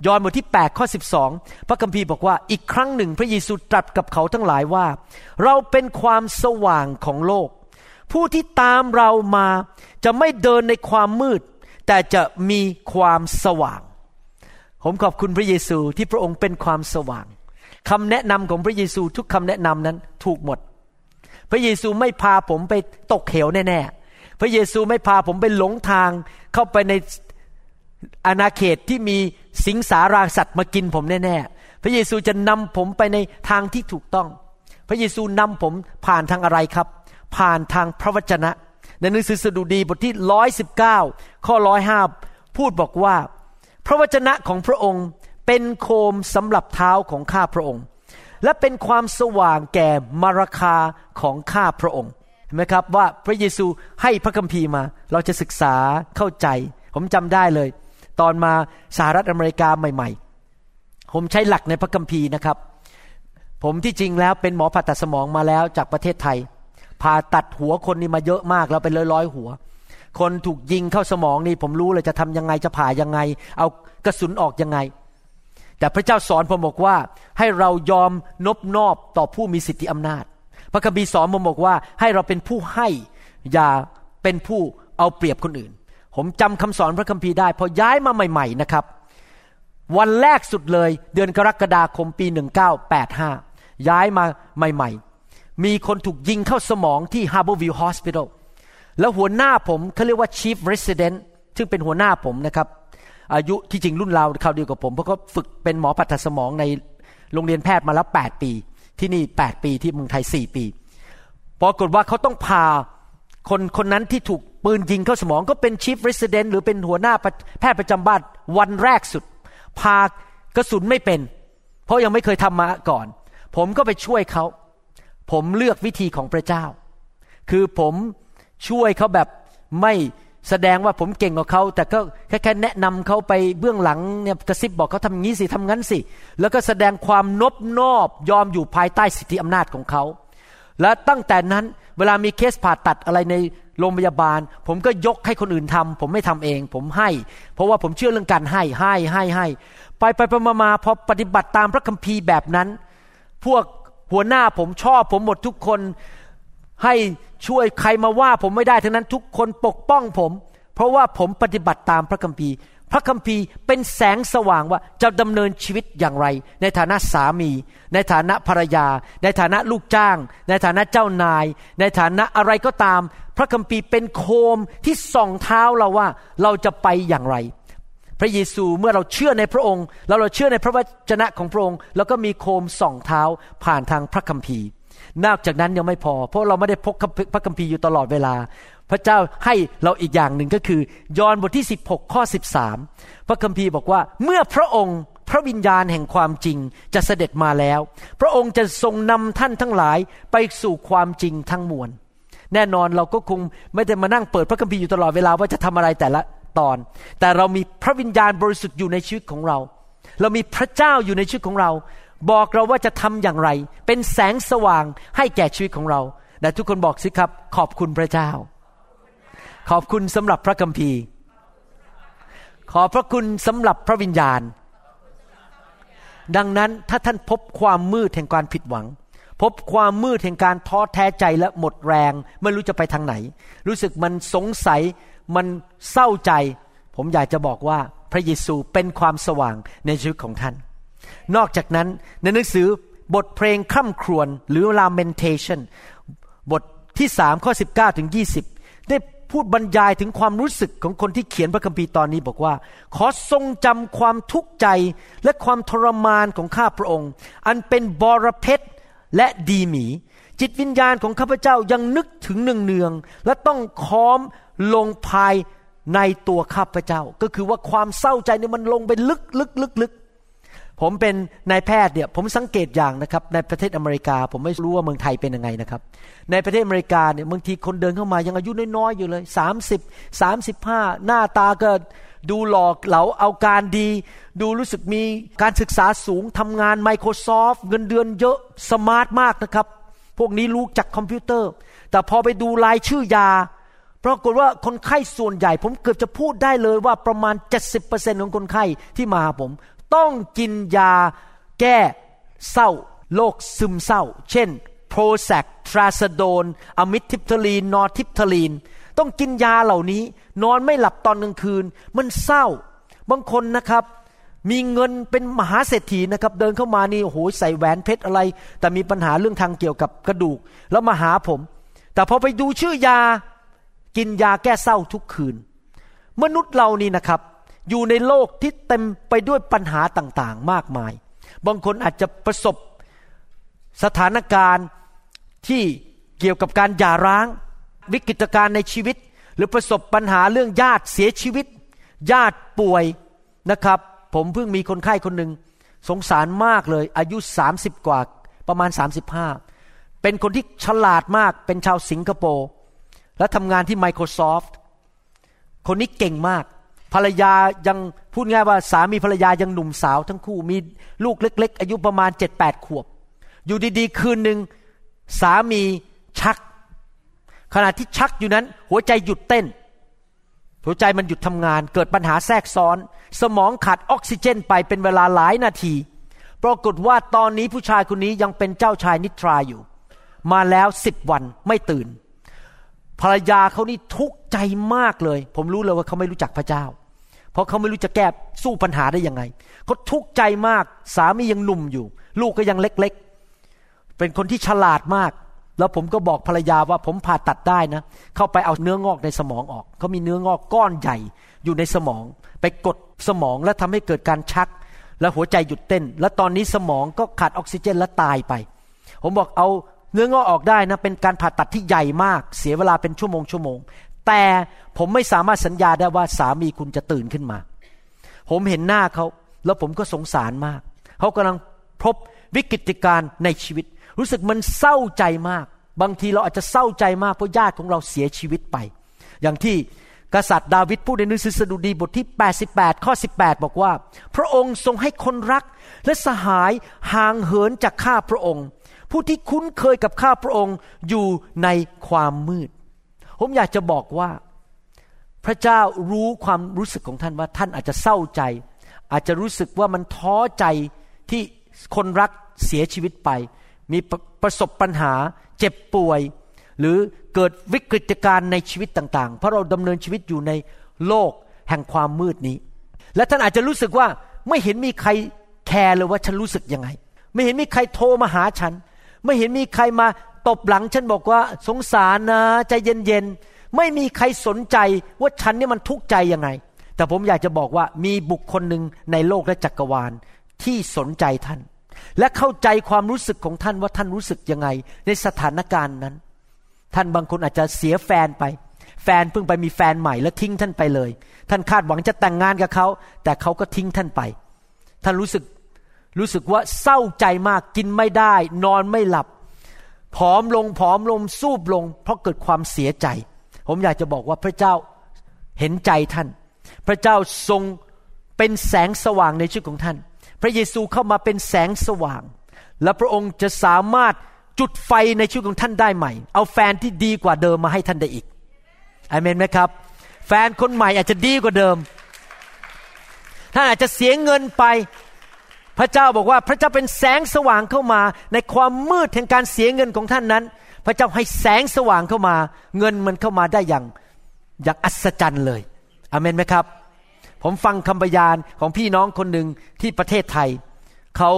ยอห์นบทที่8ข้อ12 พระคัมภีร์บอกว่าอีกครั้งหนึ่งพระเยซูตรัสกับเขาทั้งหลายว่า เราเป็นความสว่างของโลก ผู้ที่ตามเรามาจะไม่เดินในความมืด แต่จะมีความสว่าง ผมขอบคุณพระเยซูที่พระองค์เป็นความสว่างคำแนะนำของพระเยซูทุกคำแนะนำนั้นถูกหมด พระเยซูไม่พาผมไปตกเหวแน่ๆ พระเยซูไม่พาผมไปหลงทางเข้าไปในอาณาเขตที่มี สิงสาราสัตว์มากินผมแน่ๆ พระเยซูจะนำผมไปในทางที่ถูกต้อง พระเยซูนำผมผ่านทางอะไรครับ ผ่านทางพระวจนะ ในหนังสือสดุดีบทที่ร้อยสิบเก้าข้อร้อยห้าพูดบอกว่า พระวจนะของพระองค์เป็นโคมสำหรับเท้าของข้าพระองค์ และเป็นความสว่างแก่มรคาของข้าพระองค์เห็นไหมครับว่าพระเยซูให้พระคัมภีร์มา เราจะศึกษาเข้าใจ ผมจำได้เลย ตอนมาสหรัฐอเมริกาใหม่ๆ ผมใช้หลักในพระคัมภีร์นะครับ ผมที่จริงแล้วเป็นหมอผ่าตัดสมองมาแล้วจากประเทศไทย ผ่าตัดหัวคนนี่มาเยอะมากแล้วเป็นร้อยๆหัว คนถูกยิงเข้าสมองนี่ผมรู้เลยจะทำยังไงจะผ่ายังไง เอากระสุนออกยังไง แต่พระเจ้าสอนผมบอกว่าให้เรายอมนบนอบต่อผู้มีสิทธิอำนาจ พระคัมภีร์สอนผมบอกว่าให้เราเป็นผู้ให้อย่าเป็นผู้เอาเปรียบคนอื่น ผมจำคำสอนพระคัมภีร์ได้ พอย้ายมาใหม่ๆนะครับ วันแรกสุดเลย เดือนกรกฎาคมปี 1985 ย้ายมาใหม่ๆ มีคนถูกยิงเข้าสมองที่ Harborview Hospital แล้วหัวหน้าผมเขาเรียกว่า Chief Resident ซึ่งเป็นหัวหน้าผมนะครับ อายุที่จริงรุ่นราวคราวเดียวกับผม เพราะเขาฝึกเป็นหมอผ่าตัดสมองในโรงเรียนแพทย์มาแล้ว 8 ปี ที่นี่ 8 ปีที่เมืองไทย 4 ปีปรากฏว่าเขาต้องพาคนคนนั้นที่ถูก ปืนยิงเข้าสมองก็เป็นชีฟเรสเดนหรือเป็นหัวหน้าแพทย์ประจำบ้านวันแรกสุดพากระสุนไม่เป็น เพราะยังไม่เคยทำมาก่อน ผมก็ไปช่วยเขา ผมเลือกวิธีของพระเจ้า คือผมช่วยเขาแบบไม่แสดงว่าผมเก่งกว่าเขา แต่ก็แค่แนะนำเขาไปเบื้องหลังเนี่ยกระซิบบอกเขาทำงี้สิทำงั้นสิ แล้วก็แสดงความนบนอบยอมอยู่ภายใต้สิทธิอำนาจของเขา และตั้งแต่นั้นเวลามีเคสผ่าตัดอะไรใน โรงพยาบาล ผมก็ยกให้คนอื่นทำผมไม่ทำเอง ผมให้ เพราะว่าผมเชื่อเรื่องการให้ให้ให้ให้ไปไปไปมามาพอปฏิบัติตามพระคัมภีร์แบบนั้น พวกหัวหน้าผมชอบ ผมหมดทุกคนให้ช่วยใครมาว่าผมไม่ได้ทั้งนั้นทุกคนปกป้องผม เพราะว่าผมปฏิบัติตามพระคัมภีร์ พระคัมภีร์เป็นแสงสว่างว่าจะดำเนินชีวิตอย่างไร ในฐานะสามี ในฐานะภรรยา ในฐานะลูกจ้าง ในฐานะเจ้านาย ในฐานะอะไรก็ตาม พระคัมภีร์เป็นโคมที่ส่องเท้าเราว่าเราจะไปอย่างไร พระเยซูเมื่อเราเชื่อในพระองค์ แล้วเราเชื่อในพระวจนะของพระองค์ แล้วก็มีโคมส่องเท้าผ่านทางพระคัมภีร์นอกจากนั้นยังไม่พอ เพราะเราไม่ได้พกพระคัมภีร์อยู่ตลอดเวลา พระเจ้าให้เราอีกอย่างหนึ่งก็คือ ยอห์นบทที่ 16 ข้อ 13 พระคัมภีร์บอกว่าเมื่อพระองค์พระวิญญาณแห่งความจริงจะเสด็จมาแล้ว พระองค์จะทรงนำท่านทั้งหลายไปสู่ความจริงทั้งมวล แน่นอนเราก็คงไม่ได้มานั่งเปิดพระคัมภีร์อยู่ตลอดเวลาว่าจะทำอะไรแต่ละตอน แต่เรามีพระวิญญาณบริสุทธิ์อยู่ในชีวิตของเรา เรามีพระเจ้าอยู่ในชีวิตของเรา บอกเราว่าจะทำอย่างไร เป็นแสงสว่างให้แก่ชีวิตของเราแต่ทุกคนบอกสิครับ ขอบคุณพระเจ้า ขอบคุณสำหรับพระคัมภีร์ ขอบพระคุณสำหรับพระวิญญาณ ดังนั้นถ้าท่านพบความมืดแห่งการผิดหวัง พบความมืดแห่งการท้อแท้ใจและหมดแรง ไม่รู้จะไปทางไหน รู้สึกมันสงสัยมันเศร้าใจ ผมอยากจะบอกว่าพระเยซูเป็นความสว่างในชีวิตของท่าน นอกจากนั้นในหนังสือบทเพลงคร่ำครวญหรือ lamentation บทที่สามข้อ19ถึง20 ได้ พูดบรรยายถึงความรู้สึกของคนที่เขียนพระคัมภีร์ตอนนี้บอกว่า ขอทรงจำความทุกข์ใจและความทรมานของข้าพระองค์ อันเป็นบรเพชรและดีหมี จิตวิญญาณของข้าพเจ้ายังนึกถึงเนืองๆและต้องค้อมลงภายในตัวข้าพเจ้า ก็คือว่าความเศร้าใจนี่มันลงไปลึกลึกลึกลึก ผมเป็นนายแพทย์เนี่ยผมสังเกตอย่างนะครับในประเทศอเมริกา ผมไม่รู้ว่าเมืองไทยเป็นยังไงนะครับ ในประเทศอเมริกาเนี่ยบางทีคนเดินเข้ามายังอายุน้อยๆอยู่เลย 30 35 หน้าตาก็ดูหล่อเหลาเอาการดี ดูรู้สึกมีการศึกษาสูงทำงาน Microsoft เงินเดือนเยอะ smart มากนะครับ พวกนี้รู้จักคอมพิวเตอร์ แต่พอไปดูรายชื่อยาปรากฏว่าคนไข้ส่วนใหญ่ ผมเกือบจะพูดได้เลยว่าประมาณ 70%ของคนไข้ที่มาหาผม ต้องกินยาแก้เศร้าโรคซึมเศร้า เช่นโปรแซกทราซโดนอะมิทิปทลีน นอทิปทลีน ต้องกินยาเหล่านี้ นอนไม่หลับตอนกลางคืน มันเศร้า บางคนนะครับ มีเงินเป็นมหาเศรษฐีนะครับ เดินเข้ามานี่โอ้โหใส่แหวนเพชรอะไร แต่มีปัญหาเรื่องทางเกี่ยวกับกระดูก แล้วมาหาผม แต่พอไปดูชื่อยา กินยาแก้เศร้าทุกคืน มนุษย์เรานี่นะครับ อยู่ในโลกที่เต็มไปด้วยปัญหาต่างๆ มากมาย บางคนอาจจะประสบสถานการณ์ที่เกี่ยวกับการหย่าร้าง วิกฤตการณ์ในชีวิต หรือประสบปัญหาเรื่องญาติเสียชีวิต ญาติป่วยนะครับ ผมเพิ่งมีคนไข้คนหนึ่งสงสารมากเลย อายุ 30 กว่าประมาณ 35 เป็นคนที่ฉลาดมากเป็นชาวสิงคโปร์และทำงานที่ Microsoft คนนี้เก่งมาก ภรรยายังพูดง่ายว่าสามีภรรยายังหนุ่มสาวทั้งคู่มีลูกเล็ก ๆ อายุประมาณเจ็ดแปดขวบ อยู่ดีๆ คืนหนึ่งสามีชัก ขณะที่ชักอยู่นั้น หัวใจหยุดเต้น หัวใจมันหยุดทำงาน เกิดปัญหาแทรกซ้อน สมองขาดออกซิเจนไปเป็นเวลาหลายนาที ปรากฏว่าตอนนี้ผู้ชายคนนี้ยังเป็นเจ้าชายนิทราอยู่ มาแล้วสิบวันไม่ตื่น ภรรยาเขานี่ทุกข์ใจมากเลย ผมรู้เลยว่าเขาไม่รู้จักพระเจ้า เพราะเขาไม่รู้จะแก้สู้ปัญหาได้ยังไงเขาทุกข์ใจมากสามียังหนุ่มอยู่ ลูกก็ยังเล็กๆ เป็นคนที่ฉลาดมาก แล้วผมก็บอกภรรยาว่าผมผ่าตัดได้นะ เข้าไปเอาเนื้องอกในสมองออกเขามีเนื้องอกก้อนใหญ่อยู่ในสมอง ไปกดสมองแล้วทำให้เกิดการชัก แล้วหัวใจหยุดเต้น แล้วตอนนี้สมองก็ขาดออกซิเจนและตายไป ผมบอกเอาเนื้องอกออกได้นะเป็นการผ่าตัดที่ใหญ่มาก เสียเวลาเป็นชั่วโมงชั่วโมง แต่ผมไม่สามารถสัญญาได้ว่าสามีคุณจะตื่นขึ้นมา ผมเห็นหน้าเขาแล้วผมก็สงสารมาก เขากำลังพบวิกฤตการณ์ในชีวิต รู้สึกมันเศร้าใจมาก บางทีเราอาจจะเศร้าใจมากเพราะญาติของเราเสียชีวิตไป อย่างที่กษัตริย์ดาวิดพูดในหนังสือสดุดีบทที่ 88 ข้อ 18 บอกว่า พระองค์ทรงให้คนรักและสหายห่างเหินจากข้าพระองค์ ผู้ที่คุ้นเคยกับข้าพระองค์อยู่ในความมืด ผมอยากจะบอกว่า พระเจ้ารู้ความรู้สึกของท่านว่าท่านอาจจะเศร้าใจ อาจจะรู้สึกว่ามันท้อใจที่คนรักเสียชีวิตไป มีประประสบปัญหา เจ็บป่วย หรือเกิดวิกฤตการณ์ในชีวิตต่าง ๆ เพราะเราดำเนินชีวิตอยู่ในโลกแห่งความมืดนี้ และท่านอาจจะรู้สึกว่าไม่เห็นมีใครแคร์เลยว่าฉันรู้สึกยังไง ไม่เห็นมีใครโทรมาหาฉัน ไม่เห็นมีใครมา ตบหลังฉันบอกว่าสงสารนะใจเย็นๆไม่มีใครสนใจว่าฉันนี่มันทุกข์ใจยังไง แต่ผมอยากจะบอกว่ามีบุคคลหนึ่งในโลกและจักรวาลที่สนใจท่าน และเข้าใจความรู้สึกของท่านว่าท่านรู้สึกยังไง ในสถานการณ์นั้น ท่านบางคนอาจจะเสียแฟนไป แฟนเพิ่งไปมีแฟนใหม่แล้วทิ้งท่านไปเลย ท่านคาดหวังจะแต่งงานกับเขา แต่เขาก็ทิ้งท่านไป ท่านรู้สึกรู้สึกว่าเศร้าใจมากกินไม่ได้ นอนไม่หลับ ผอมลงผอมลงสูบลง เพราะเกิดความเสียใจ ผมอยากจะบอกว่าพระเจ้าเห็นใจท่าน พระเจ้าทรงเป็นแสงสว่างในชีวิตของท่าน พระเยซูเข้ามาเป็นแสงสว่าง และพระองค์จะสามารถจุดไฟในชีวิตของท่านได้ใหม่ เอาแฟนที่ดีกว่าเดิมมาให้ท่านได้อีกอเมนไหมครับ แฟนคนใหม่อาจจะดีกว่าเดิม ท่านอาจจะเสียเงินไป พระเจ้าบอกว่าพระเจ้าเป็นแสงสว่างเข้ามา ในความมืดแห่งการเสียเงินของท่านนั้น พระเจ้าให้แสงสว่างเข้ามา เงินมันเข้ามาได้อย่างอย่างอัศจรรย์เลยอเมนไหมครับ ผมฟังคำพยานของพี่น้องคนหนึ่งที่ประเทศไทย เขา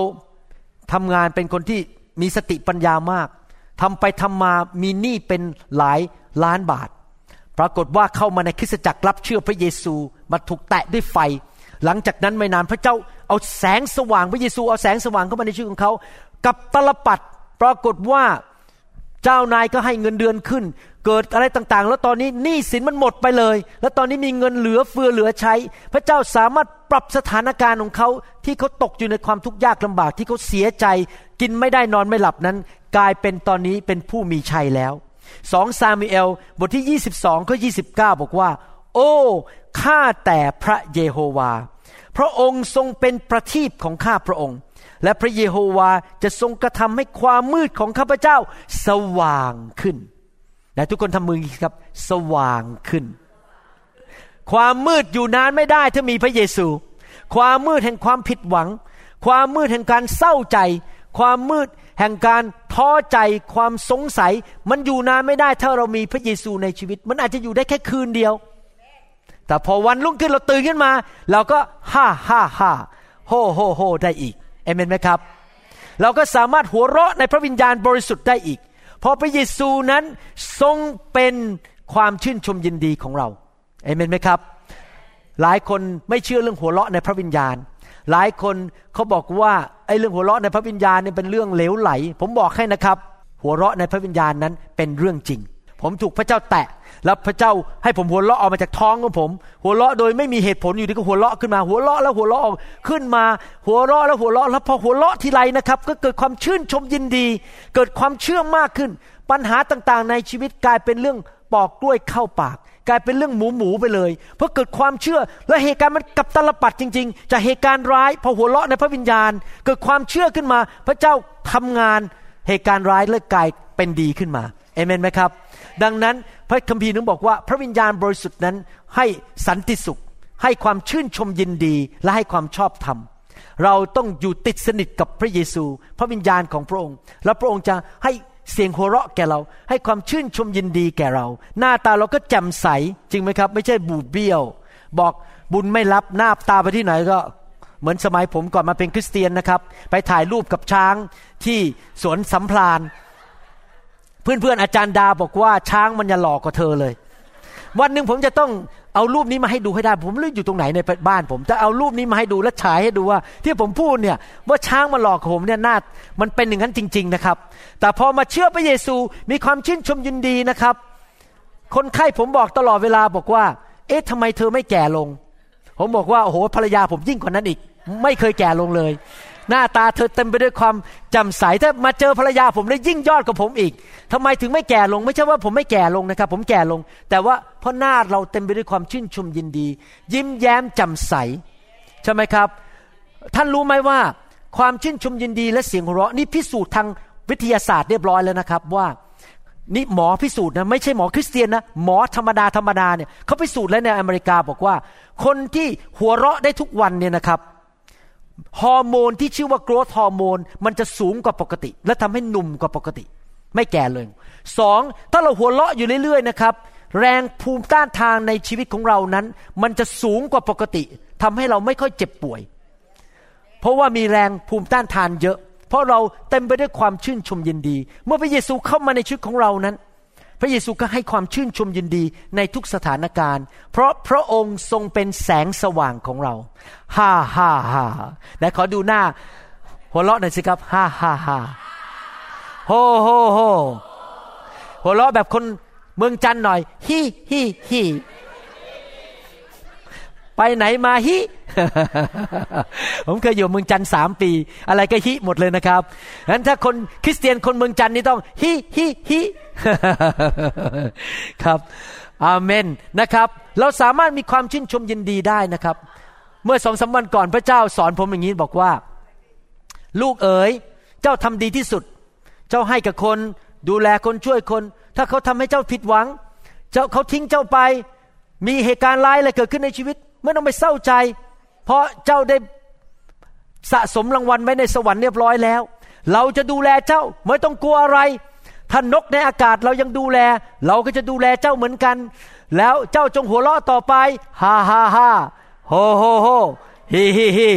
ทำงานเป็นคนที่มีสติปัญญามากทำไปทำมามีหนี้เป็นหลายล้านบาท ปรากฏว่าเข้ามาในคริสตจักรรับเชื่อพระเยซูมาถูกแตะด้วยไฟ หลังจากนั้นไม่นานพระเจ้า เอาแสงสว่างพระเยซูเอาแสงสว่างเข้ามาในชีวิตของเขากับตลปัดปรากฏว่าเจ้านายก็ให้เงินเดือนขึ้น เกิดอะไรต่างๆ แล้วตอนนี้หนี้สินมันหมดไปเลย แล้วตอนนี้มีเงินเหลือเฟือเหลือใช้ พระเจ้าสามารถปรับสถานการณ์ของเขาที่เขาตกอยู่ในความทุกข์ยากลำบากที่เขาเสียใจ กินไม่ได้นอนไม่หลับนั้น กลายเป็นตอนนี้เป็นผู้มีชัยแล้วสองซามูเอลบทที่ 22ข้อ29 บอกว่า โอ้ข้าแต่พระเยโฮวา พระองค์ทรงเป็นประทีปของข้าพระองค์ และพระเยโฮวาจะทรงกระทำให้ความมืดของข้าพเจ้าสว่างขึ้นแต่ทุกคนทำมือครับ สว่างขึ้น ความมืดอยู่นานไม่ได้ถ้ามีพระเยซู ความมืดแห่งความผิดหวัง ความมืดแห่งการเศร้าใจ ความมืดแห่งการท้อใจความสงสัย มันอยู่นานไม่ได้ถ้าเรามีพระเยซูในชีวิต มันอาจจะอยู่ได้แค่คืนเดียว แต่พอวันรุ่งขึ้นเราตื่นขึ้นมา เราก็ฮ่าฮ่าฮ่าโฮโฮโฮได้อีกเอเมนไหมครับ เราก็สามารถหัวเราะในพระวิญญาณบริสุทธิ์ได้อีก เพราะพระเยซูนั้นทรงเป็นความชื่นชมยินดีของเราเอเมนไหมครับ หลายคนไม่เชื่อเรื่องหัวเราะในพระวิญญาณ หลายคนเขาบอกว่าไอ้เรื่องหัวเราะในพระวิญญาณเนี่ยเป็นเรื่องเหลวไหล ผมบอกให้นะครับ หัวเราะในพระวิญญาณนั้นเป็นเรื่องจริง ผมถูกพระเจ้าแตะ แล้วพระเจ้าให้ผมหัวเราะออกมาจากท้องของผม หัวเราะโดยไม่มีเหตุผลอยู่ดีก็หัวเราะขึ้นมา หัวเราะแล้วหัวเราะขึ้นมา หัวเราะแล้วหัวเราะแล้วพอหัวเราะทีไรนะครับ ก็เกิดความชื่นชมยินดี เกิดความเชื่อมากขึ้น ปัญหาต่างๆ ในชีวิตกลายเป็นเรื่องปอกกล้วยเข้าปาก กลายเป็นเรื่องหมูหมูไปเลย เพราะเกิดความเชื่อและเหตุการณ์มันกับตลปัดจริง ๆ จากเหตุการณ์ร้ายพอหัวเราะในพระวิญญาณ เกิดความเชื่อขึ้นมา พระเจ้าทำงานเหตุการณ์ร้ายเลิกกลายเป็นดีขึ้นมาเอเมนไหมครับ ดังนั้น พระคัมภีร์นึงบอกว่า พระวิญญาณบริสุทธิ์นั้นให้สันติสุข ให้ความชื่นชมยินดีและให้ความชอบธรรม เราต้องอยู่ติดสนิทกับพระเยซู พระวิญญาณของพระองค์ แล้วพระองค์จะให้เสียงหัวเราะแก่เรา ให้ความชื่นชมยินดีแก่เรา หน้าตาเราก็แจ่มใสจริงไหมครับ ไม่ใช่บูดเบี้ยว บอกบุญไม่รับหน้าตาไปที่ไหนก็เหมือนสมัยผมก่อนมาเป็นคริสเตียนนะครับ ไปถ่ายรูปกับช้างที่สวนสัมพลาน เพื่อนๆอาจารย์ดาบอกว่าช้างมันจะหลอกกว่าเธอเลย วันหนึ่งผมจะต้องเอารูปนี้มาให้ดูให้ได้ ผมไม่รู้อยู่ตรงไหนในบ้าน ผมจะเอารูปนี้มาให้ดูและฉายให้ดูว่า ที่ผมพูดเนี่ยว่าช้างมาหลอกผมเนี่ยน่ามันเป็นอย่างนั้นจริง ๆนะครับ แต่พอมาเชื่อพระเยซูมีความชื่นชมยินดีนะครับ คนไข้ผมบอกตลอดเวลาบอกว่า เอ๊ะทำไมเธอไม่แก่ลง ผมบอกว่าโอ้โหภรรยาผมยิ่งกว่านั้นอีก ไม่เคยแก่ลงเลย หน้าตาเธอเต็มไปด้วยความจำใสถ้ามาเจอภรรยาผมได้ยิ่งยอดกว่าผมอีกทำไมถึงไม่แก่ลง ไม่ใช่ว่าผมไม่แก่ลงนะครับ ผมแก่ลง แต่ว่าเพราะหน้าเราเต็มไปด้วยความชื่นชมยินดี ยิ้มแย้มจำใสใช่ไหมครับ ท่านรู้ไหมว่า ความชื่นชมยินดีและเสียงหัวเราะนี่พิสูจน์ทางวิทยาศาสตร์เรียบร้อยแล้วนะครับว่านี่หมอพิสูจน์นะไม่ใช่หมอคริสเตียนนะหมอธรรมดาธรรมดาเนี่ยเขาพิสูจน์แล้วในอเมริกาบอกว่า คนที่หัวเราะได้ทุกวันเนี่ยนะครับ ฮอร์โมนที่ชื่อว่าโกรทฮอร์โมนมันจะสูงกว่าปกติ และทำให้หนุ่มกว่าปกติ ไม่แก่เลยสองถ้าเราหัวเราะอยู่เรื่อยๆนะครับ แรงภูมิต้านทานในชีวิตของเรานั้น มันจะสูงกว่าปกติทำให้เราไม่ค่อยเจ็บป่วย เพราะว่ามีแรงภูมิต้านทานเยอะ เพราะเราเต็มไปด้วยความชื่นชมยินดี เมื่อพระเยซูเข้ามาในชีวิตของเรานั้น พระเยซูก็ให้ความชื่นชมยินดีในทุกสถานการณ์ เพราะพระองค์ทรงเป็นแสงสว่างของเรา ฮ่าฮ่าฮ่าไหนขอดูหน้า หัวเราะหน่อยสิครับ ฮ่าฮ่าฮ่าโฮโฮโฮหัวเราะแบบคนเมืองจันท์หน่อย ฮิฮิฮิ ไปไหนมาฮิ ผมเคยอยู่เมืองจันท์สามปี อะไรก็ฮิหมดเลยนะครับงั้นถ้าคนคริสเตียนคนเมืองจันท์นี่ต้องฮิฮิฮิครับอาเมนนะครับ เราสามารถมีความชื่นชมยินดีได้นะครับ เมื่อสองสาวันก่อนพระเจ้าสอนผมอย่างนี้บอกว่า ลูกเอ๋ยเจ้าทำดีที่สุด เจ้าให้กับคนดูแลคนช่วยคน ถ้าเขาทำให้เจ้าผิดหวัง เจ้าเขาทิ้งเจ้าไป มีเหตุการณ์ร้ายอะไรเกิดขึ้นในชีวิต ไม่ต้องไปเศร้าใจ เพราะเจ้าได้สะสมรางวัลไว้ในสวรรค์เรียบร้อยแล้ว เราจะดูแลเจ้าไม่ต้องกลัวอะไรท่านนกในอากาศเรายังดูแล เราก็จะดูแลเจ้าเหมือนกัน แล้วเจ้าจงหัวเราะต่อไปฮ่าฮ่าฮ่าโฮโฮโฮฮีฮีฮิ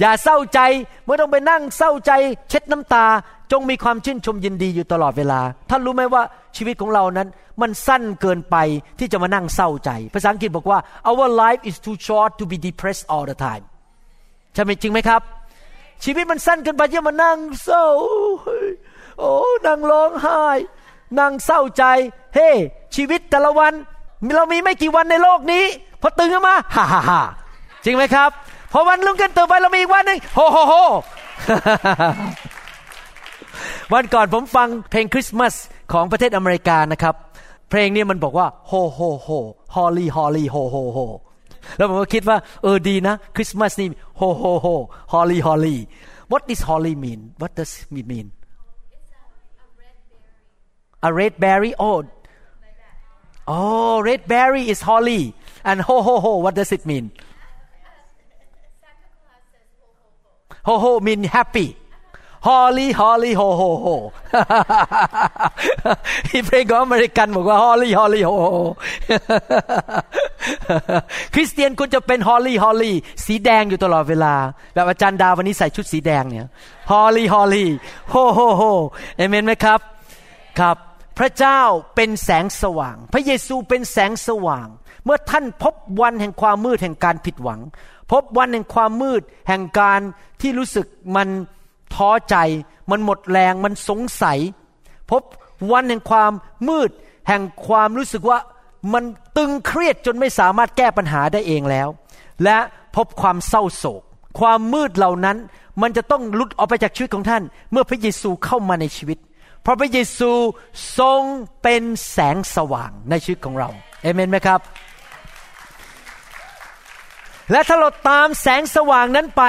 อย่าเศร้าใจไม่ต้องไปนั่งเศร้าใจเช็ดน้ำตา จงมีความชื่นชมยินดีอยู่ตลอดเวลา ท่านรู้ไหมว่าชีวิตของเรานั้น มันสั้นเกินไปที่จะมานั่งเศร้าใจ ภาษาอังกฤษบอกว่า our life is too short to be depressed all the time ใช่ไหมจริงไหมครับ ชีวิตมันสั้นเกินไปที่มานั่งเศร้าโอ้นั่งร้องไห้นั่งเศร้าใจ เฮ้ชีวิตแต่ละวัน เรามีไม่กี่วันในโลกนี้พอตื่นขึ้นมาฮ่าฮ่าฮ่าจริงไหมครับ พอวันรุ่งขึ้นตื่นไปเรามีอีกวันหนึ่งโฮโฮโฮวันก่อนผมฟังเพลงคริสต์มาสของประเทศอเมริกานะครับ เพลงนี้มันบอกว่า ho ho ho holly holly ho ho hoแล้วผมก็คิดว่าเออดีนะคริสต์มาสนี่ ho ho ho holly holly what does holly mean what does it mean a red berry oh oh red berry is holly and ho ho ho what does it mean ho ho mean happy holly holly ho ho ho ที่เพลงของอเมริกันบอกว่า holly holly ho ho คริสเตียนคุณจะเป็น holly holly สีแดงอยู่ตลอดเวลา แบบอาจารย์ดาวันนี้ใส่ชุดสีแดงเนี่ย holly holly ho ho ho เอเมนไหมครับครับ พระเจ้าเป็นแสงสว่าง พระเยซูเป็นแสงสว่าง เมื่อท่านพบวันแห่งความมืดแห่งการผิดหวัง พบวันแห่งความมืดแห่งการที่รู้สึกมันท้อใจ มันหมดแรงมันสงสัย พบวันแห่งความมืด แห่งความรู้สึกว่ามันตึงเครียดจนไม่สามารถแก้ปัญหาได้เองแล้ว และพบความเศร้าโศก ความมืดเหล่านั้นมันจะต้องลุดออกไปจากชีวิตของท่าน เมื่อพระเยซูเข้ามาในชีวิต เพราะพระเยซูทรงเป็นแสงสว่างในชีวิตของเราเอเมนไหมครับ และถ้าเราตามแสงสว่างนั้นไป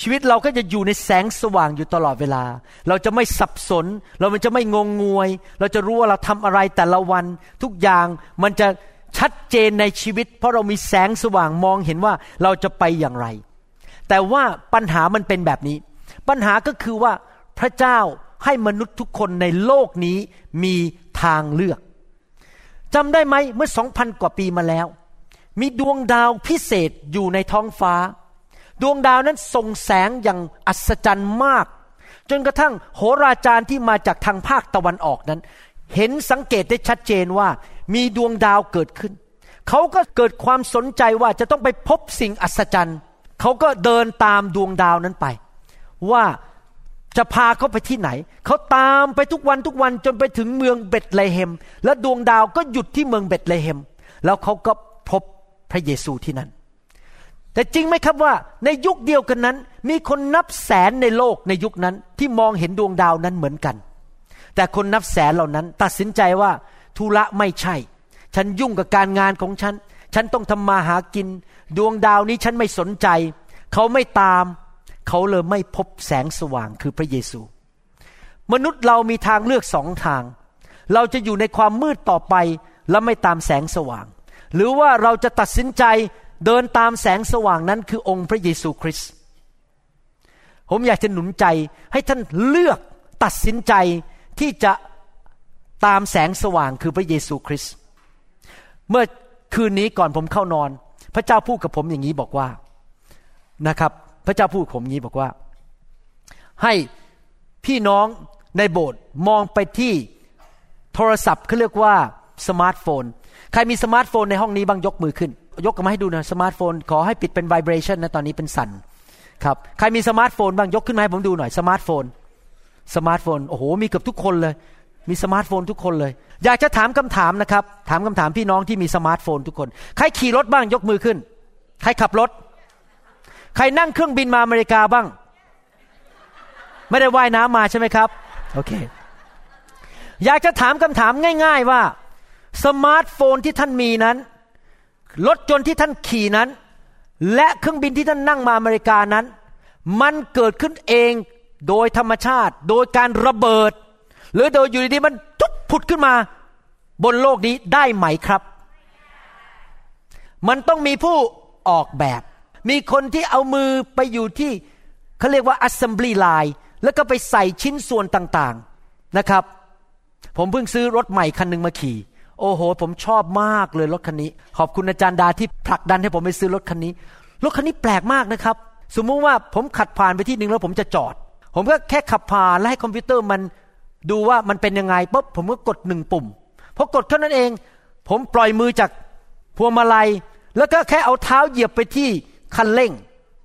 ชีวิตเราก็จะอยู่ในแสงสว่างอยู่ตลอดเวลา เราจะไม่สับสน เรามันจะไม่งงงวย เราจะรู้ว่าเราทำอะไรแต่ละวัน ทุกอย่างมันจะชัดเจนในชีวิต เพราะเรามีแสงสว่างมองเห็นว่าเราจะไปอย่างไร แต่ว่าปัญหามันเป็นแบบนี้ ปัญหาก็คือว่าพระเจ้าให้มนุษย์ทุกคนในโลกนี้มีทางเลือกจำได้ไหมเมื่อสองพันกว่าปีมาแล้ว มีดวงดาวพิเศษอยู่ในท้องฟ้า ดวงดาวนั้นส่งแสงอย่างอัศจรรย์มาก จนกระทั่งโหราจารย์ที่มาจากทางภาคตะวันออกนั้น เห็นสังเกตได้ชัดเจนว่า มีดวงดาวเกิดขึ้น เขาก็เกิดความสนใจว่าจะต้องไปพบสิ่งอัศจรรย์เขาก็เดินตามดวงดาวนั้นไป ว่าจะพาเขาไปที่ไหน เขาตามไปทุกวันทุกวันจนไปถึงเมืองเบตเลเฮม และดวงดาวก็หยุดที่เมืองเบตเลเฮม แล้วเขาก็พบ ระเยซูที่นั่น แต่จริงไหมครับว่าในยุคเดียวกันนั้น มีคนนับแสนในโลกในยุคนั้นที่มองเห็นดวงดาวนั้นเหมือนกัน แต่คนนับแสนเหล่านั้น ตัดสินใจว่าธุระไม่ใช่ ฉันยุ่งกับการงานของฉัน ฉันต้องทำมาหากิน ดวงดาวนี้ฉันไม่สนใจ เขาไม่ตาม เขาเลยไม่พบแสงสว่างคือพระเยซู มนุษย์เรามีทางเลือกสองทาง เราจะอยู่ในความมืดต่อไปและไม่ตามแสงสว่าง หรือว่าเราจะตัดสินใจเดินตามแสงสว่างนั้นคือองค์พระเยซูคริสต์ผมอยากจะหนุนใจให้ท่านเลือกตัดสินใจที่จะตามแสงสว่างคือพระเยซูคริสต์เมื่อคืนนี้ก่อนผมเข้านอน พระเจ้าพูดกับผมอย่างนี้บอกว่านะครับ พระเจ้าพูดผมงี้บอกว่า ให้พี่น้องในโบสถ์มองไปที่โทรศัพท์เขาเรียกว่าสมาร์ทโฟน ใครมีสมาร์ทโฟนในห้องนี้บ้างยกมือขึ้น ยกกันมาให้ดูนะสมาร์ทโฟน ขอให้ปิดเป็น vibration นะตอนนี้เป็นสั่นครับใครมีสมาร์ทโฟนบ้างยกขึ้นมาให้ผมดูหน่อยสมาร์ทโฟนสมาร์ทโฟนโอ้โหมีเกือบทุกคนเลย มีสมาร์ทโฟนทุกคนเลย อยากจะถามคำถามนะครับ ถามคำถามพี่น้องที่มีสมาร์ทโฟนทุกคน ใครขี่รถบ้างยกมือขึ้น ใครขับรถ ใครนั่งเครื่องบินมาอเมริกาบ้าง ไม่ได้ว่ายน้ำมาใช่ไหมครับโอเค อยากจะถามคำถามง่าย ๆว่า สมาร์ทโฟนที่ท่านมีนั้น รถยนต์ที่ท่านขี่นั้น และเครื่องบินที่ท่านนั่งมาอเมริกานั้น มันเกิดขึ้นเองโดยธรรมชาติ โดยการระเบิด หรือโดยอยู่ดีๆมันปุ๊บผุดขึ้นมา บนโลกนี้ได้ไหมครับ มันต้องมีผู้ออกแบบ มีคนที่เอามือไปอยู่ที่เขาเรียกว่า assembly line แล้วก็ไปใส่ชิ้นส่วนต่างๆนะครับ ผมเพิ่งซื้อรถใหม่คันหนึ่งมาขี่ โอ้โห ผมชอบมากเลยรถคันนี้ ขอบคุณอาจารย์ดาที่ผลักดันให้ผมไปซื้อรถคันนี้ รถคันนี้แปลกมากนะครับ สมมุติว่าผมขัดผ่านไปที่หนึ่งแล้วผมจะจอด ผมก็แค่ขับผ่านแล้วให้คอมพิวเตอร์มันดูว่ามันเป็นยังไงปุ๊บผมก็กดหนึ่งปุ่มพอกดเท่านั้นเอง ผมปล่อยมือจากพวงมาลัย แล้วก็แค่เอาเท้าเหยียบไปที่คันเร่ง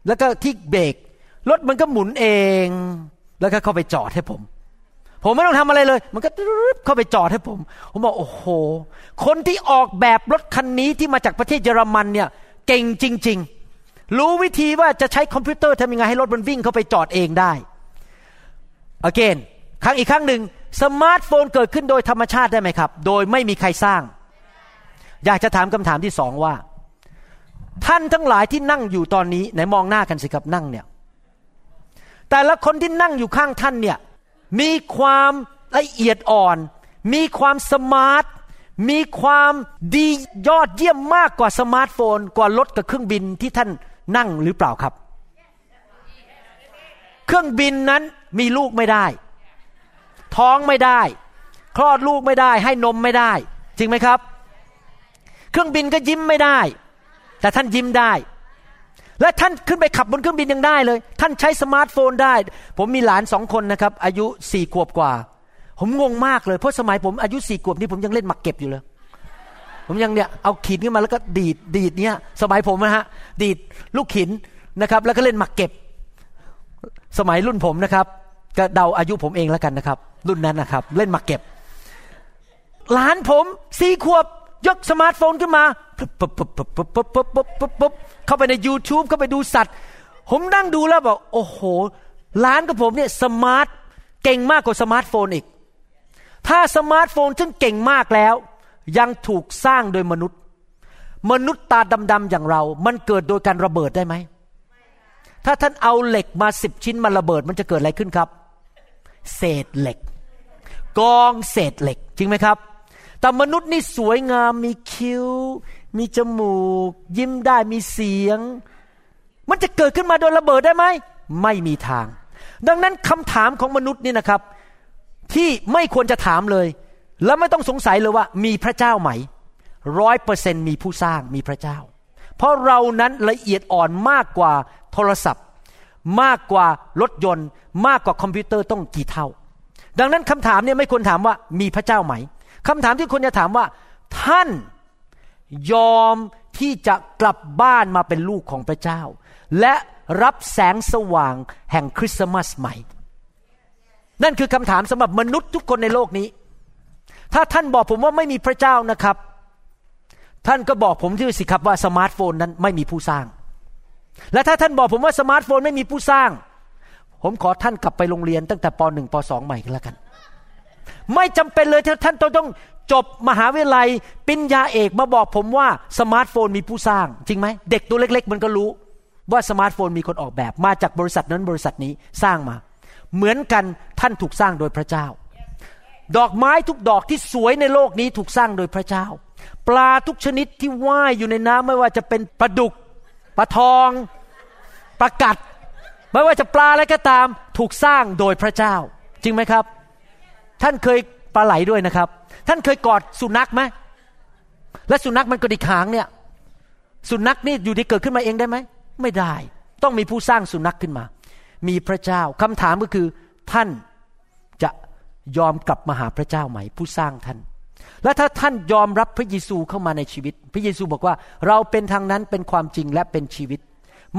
แล้วก็ที่เบรกรถมันก็หมุนเอง แล้วก็เข้าไปจอดให้ผม ผมไม่ต้องทำอะไรเลย มันก็เข้าไปจอดให้ผม ผมบอกโอ้โห คนที่ออกแบบรถคันนี้ที่มาจากประเทศเยอรมันเนี่ย เก่งจริง ๆ รู้วิธีว่าจะใช้คอมพิวเตอร์ทำยังไงให้รถมันวิ่งเข้าไปจอดเองได้ again ครั้งอีกครั้งหนึ่งสมาร์ทโฟนเกิดขึ้นโดยธรรมชาติได้ไหมครับ โดยไม่มีใครสร้าง อยากจะถามคำถามที่สองว่า ท่านทั้งหลายที่นั่งอยู่ตอนนี้ไหนมองหน้ากันสิครับนั่งเนี่ย แต่ละคนที่นั่งอยู่ข้างท่านเนี่ย มีความละเอียดอ่อน มีความ smart มีความดียอดเยี่ยมมากกว่าสมาร์ทโฟน กว่ารถกับเครื่องบินที่ท่านนั่งหรือเปล่าครับ เครื่องบินนั้นมีลูกไม่ได้ ท้องไม่ได้ คลอดลูกไม่ได้ ให้นมไม่ได้ จริงไหมครับ เครื่องบินก็ยิ้มไม่ได้ แต่ท่านยิ้มได้ และท่านขึ้นไปขับบนเครื่องบินยังได้เลย ท่านใช้สมาร์ทโฟนได้ ผมมีหลานสองคนนะครับ อายุสี่ขวบกว่า ผมงงมากเลย เพราะสมัยผมอายุสี่ขวบนี่ผมยังเล่นหมากเก็บอยู่เลย ผมยังเนี่ยเอาขีดขึ้นมาแล้วก็ดีดดีดเนี่ยสมัยผมนะฮะดีดลูกหินนะครับ แล้วก็เล่นหมากเก็บ สมัยรุ่นผมนะครับ ก็เดาอายุผมเองแล้วกันนะครับ รุ่นนั้นนะครับ เล่นหมากเก็บ หลานผมสี่ขวบ ยกสมาร์ทโฟนขึ้นมาปุ๊บปุ๊บปุ๊บปุ๊บปุ๊บปุ๊บปุ๊บปุ๊บปุ๊บเข้าไปใน YouTube เข้าไปดูสัตว์ ผมนั่งดูแล้วบอกโอ้โหหลานกับผมเนี่ย smart เก่งมากกว่าสมาร์ทโฟนอีก ถ้าสมาร์ทโฟนซึ่งเก่งมากแล้ว ยังถูกสร้างโดยมนุษย์ มนุษย์ตาดำๆอย่างเรา มันเกิดโดยการระเบิดได้ไหมถ้าท่านเอาเหล็กมาสิบชิ้นมาระเบิดมันจะเกิดอะไรขึ้นครับ เศษเหล็ก กองเศษเหล็ก จริงไหมครับ แต่มนุษย์นี่สวยงามมีคิ้ว มีจมูก ยิ้มได้มีเสียง มันจะเกิดขึ้นมาโดยระเบิดได้ไหม ไม่มีทาง ดังนั้นคำถามของมนุษย์นี่นะครับ ที่ไม่ควรจะถามเลย แล้วไม่ต้องสงสัยเลยว่า มีพระเจ้าไหมร้อยเปอร์เซ็นมีผู้สร้างมีพระเจ้า เพราะเรานั้นละเอียดอ่อนมากกว่าโทรศัพท์ มากกว่ารถยนต์ มากกว่าคอมพิวเตอร์ต้องกี่เท่า ดังนั้นคำถามเนี่ยไม่ควรถามว่ามีพระเจ้าไหม คำถามที่ควรจะถามว่า ท่านยอมที่จะกลับบ้านมาเป็นลูกของพระเจ้า และรับแสงสว่างแห่งคริสต์มาสใหม่ นั่นคือคำถามสำหรับมนุษย์ทุกคนในโลกนี้ ถ้าท่านบอกผมว่าไม่มีพระเจ้านะครับ ท่านก็บอกผมทีสิครับว่าสมาร์ทโฟนนั้นไม่มีผู้สร้าง และถ้าท่านบอกผมว่าสมาร์ทโฟนไม่มีผู้สร้าง ผมขอท่านกลับไปโรงเรียนตั้งแต่ป .1 ป .2 ใหม่กันแล้วกัน ไม่จำเป็นเลยที่ท่านต้องจบมหาวิทยาลัยปริญญาเอกมาบอกผมว่าสมาร์ทโฟนมีผู้สร้าง จริงไหมเด็กตัวเล็ก ๆ มันก็รู้ ว่าสมาร์ทโฟนมีคนออกแบบ มาจากบริษัทนั้นบริษัทนี้สร้างมา เหมือนกันท่านถูกสร้างโดยพระเจ้า ดอกไม้ทุกดอกที่สวยในโลกนี้ถูกสร้างโดยพระเจ้า ปลาทุกชนิดที่ว่ายอยู่ในน้ำไม่ว่าจะเป็นปลาดุกปลาทองปลากัด ไม่ว่าจะปลาอะไรก็ตาม ถูกสร้างโดยพระเจ้า จริงไหมครับ ท่านเคยปลาไหลด้วยนะครับ ท่านเคยกอดสุนัขไหมและสุนัขมันกระดิกหางเนี่ย สุนัขนี่อยู่ดีเกิดขึ้นมาเองได้ไหม ไม่ได้ ต้องมีผู้สร้างสุนัขขึ้นมา มีพระเจ้าคำถามก็คือ ท่านจะยอมกลับมาหาพระเจ้าไหม ผู้สร้างท่าน และถ้าท่านยอมรับพระเยซูเข้ามาในชีวิต พระเยซูบอกว่า เราเป็นทางนั้นเป็นความจริงและเป็นชีวิต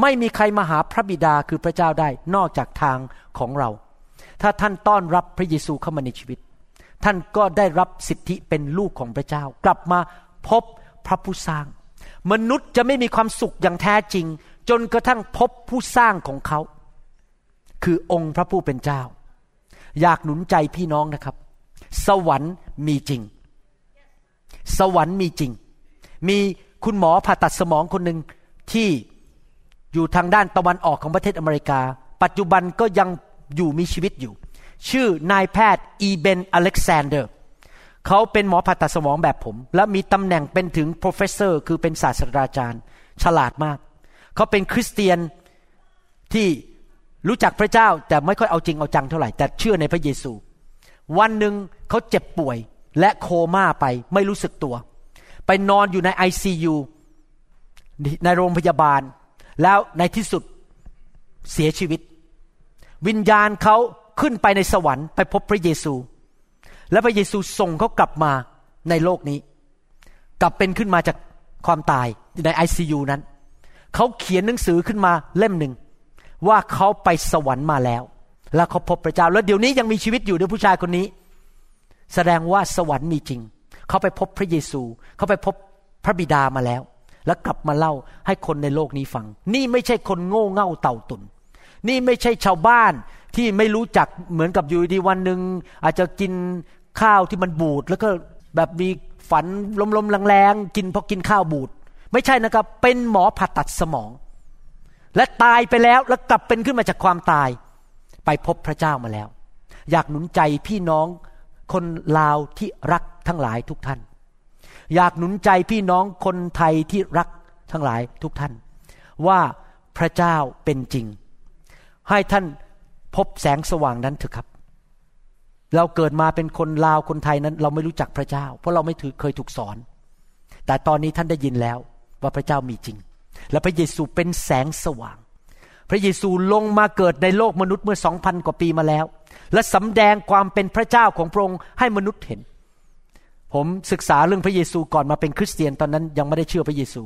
ไม่มีใครมาหาพระบิดาคือพระเจ้าได้นอกจากทางของเรา ถ้าท่านต้อนรับพระเยซูเข้ามาในชีวิต ท่านก็ได้รับสิทธิเป็นลูกของพระเจ้า กลับมาพบพระผู้สร้าง มนุษย์จะไม่มีความสุขอย่างแท้จริง จนกระทั่งพบผู้สร้างของเขา คือองค์พระผู้เป็นเจ้า อยากหนุนใจพี่น้องนะครับ สวรรค์มีจริง สวรรค์มีจริง มีคุณหมอผ่าตัดสมองคนหนึ่งที่อยู่ทางด้านตะวันออกของประเทศอเมริกา ปัจจุบันก็ยัง อยู่มีชีวิตอยู่ ชื่อนายแพทย์อีเบนอเล็กซานเดอร์เขาเป็นหมอผ่าตัดสมองแบบผม และมีตำแหน่งเป็นถึง professor คือเป็นศาสตราจารย์ ฉลาดมาก เขาเป็นคริสเตียนที่รู้จักพระเจ้าแต่ไม่ค่อยเอาจริงเอาจังเท่าไหร่ แต่เชื่อในพระเยซู วันหนึ่งเขาเจ็บป่วยและโคม่าไปไม่รู้สึกตัว ไปนอนอยู่ใน ICU ในโรงพยาบาล แล้วในที่สุดเสียชีวิต วิญญาณเขาขึ้นไปในสวรรค์ไปพบพระเยซู และพระเยซูส่งเขากลับมาในโลกนี้ กลับเป็นขึ้นมาจากความตายในไอซียูนั้น เขาเขียนหนังสือขึ้นมาเล่มหนึ่ง ว่าเขาไปสวรรค์มาแล้ว แล้วเขาพบพระเจ้า แล้วเดี๋ยวนี้ยังมีชีวิตอยู่ด้วยผู้ชายคนนี้ แสดงว่าสวรรค์มีจริง เขาไปพบพระเยซู เขาไปพบพระบิดามาแล้ว แล้วกลับมาเล่าให้คนในโลกนี้ฟัง นี่ไม่ใช่คนโง่เง่าเต่าตุน นี่ไม่ใช่ชาวบ้านที่ไม่รู้จักเหมือนกับอยู่ดีวันหนึ่งอาจจะกินข้าวที่มันบูด แล้วก็แบบมีฝันลมๆแรงๆกินเพราะกินข้าวบูด ไม่ใช่นะครับ เป็นหมอผ่าตัดสมอง และตายไปแล้วแล้วกลับเป็นขึ้นมาจากความตาย ไปพบพระเจ้ามาแล้ว อยากหนุนใจพี่น้องคนลาวที่รักทั้งหลายทุกท่าน อยากหนุนใจพี่น้องคนไทยที่รักทั้งหลายทุกท่าน ว่าพระเจ้าเป็นจริง ให้ท่านพบแสงสว่างนั้นเถอะครับ เราเกิดมาเป็นคนลาวคนไทยนั้น เราไม่รู้จักพระเจ้า เพราะเราไม่ถือเคยถูกสอน แต่ตอนนี้ท่านได้ยินแล้วว่าพระเจ้ามีจริง และพระเยซูเป็นแสงสว่าง พระเยซูลงมาเกิดในโลกมนุษย์เมื่อสองพันกว่าปีมาแล้ว และสำแดงความเป็นพระเจ้าของพระองค์ให้มนุษย์เห็น ผมศึกษาเรื่องพระเยซูก่อนมาเป็นคริสเตียนตอนนั้นยังไม่ได้เชื่อพระเยซู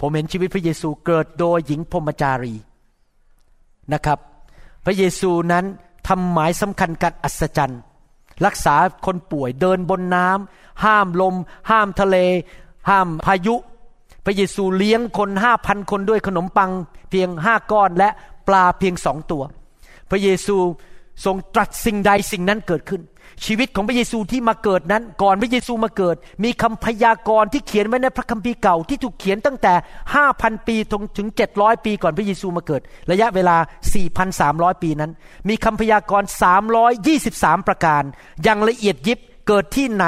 ผมเห็นชีวิตพระเยซูเกิดโดยหญิงพรมจารีนะครับ ระเยซูนั้นทำหมายสำคัญการอัศจรรย์รักษาคนป่วยเดินบนน้ำห้ามลม ห้ามทะเล ห้ามพายุ พระเยซูเลี้ยงคนห้าพันคนด้วยขนมปัง เพียงห้าก้อนและปลาเพียงสองตัว พระเยซู ทรงตรัสสิ่งใดสิ่งนั้นเกิดขึ้น ชีวิตของพระเยซูที่มาเกิดนั้น ก่อนพระเยซูมาเกิด มีคำพยากรณ์ที่เขียนไว้ในพระคัมภีร์เก่าที่ถูกเขียนตั้งแต่ 5,000 ปีถึง 700 ปีก่อนพระเยซูมาเกิด ระยะเวลา 4,300 ปีนั้น มีคำพยากรณ์ 323 ประการ อย่างละเอียดยิบเกิดที่ไหน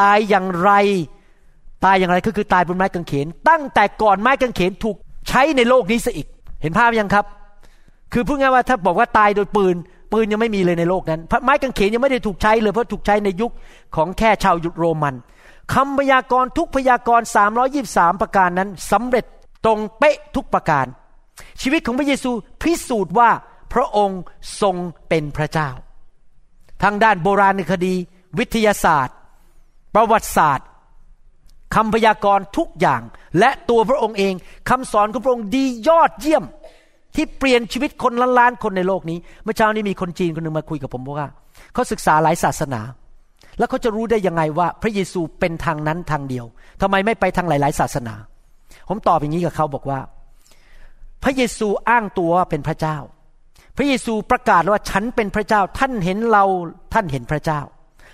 ตายอย่างไร ตายอย่างไรก็คือตายบนไม้กางเขน ตั้งแต่ก่อนไม้กางเขนถูกใช้ในโลกนี้ซะอีก เห็นภาพยังครับ คือพูดง่ายว่าถ้าบอกว่าตายโดยปืน ปืนยังไม่มีเลยในโลกนั้น ไม้กางเขนยังไม่ได้ถูกใช้เลยเพราะถูกใช้ในยุคของแค่ชาวยุโรมันคำพยากรณ์ทุกพยากรณ์323 ประการนั้นสำเร็จตรงเป๊ะทุกประการ ชีวิตของพระเยซูพิสูจน์ว่าพระองค์ทรงเป็นพระเจ้า ทางด้านโบราณคดี วิทยาศาสตร์ ประวัติศาสตร์คำพยากรณ์ทุกอย่าง และตัวพระองค์เองคำสอนของพระองค์ดียอดเยี่ยม ที่เปลี่ยนชีวิตคนล้านล้านคนในโลกนี้ เมื่อเช้านี้มีคนจีนคนหนึ่งมาคุยกับผมบอกว่าเขาศึกษาหลายศาสนา แล้วเขาจะรู้ได้ยังไงว่า พระเยซูเป็นทางนั้นทางเดียวทำไมไม่ไปทางหลาย ๆ ศาสนา ผมตอบอย่างนี้กับเขาบอกว่า พระเยซูอ้างตัวว่าเป็นพระเจ้า พระเยซูประกาศว่าฉันเป็นพระเจ้า ท่านเห็นเราท่านเห็นพระเจ้า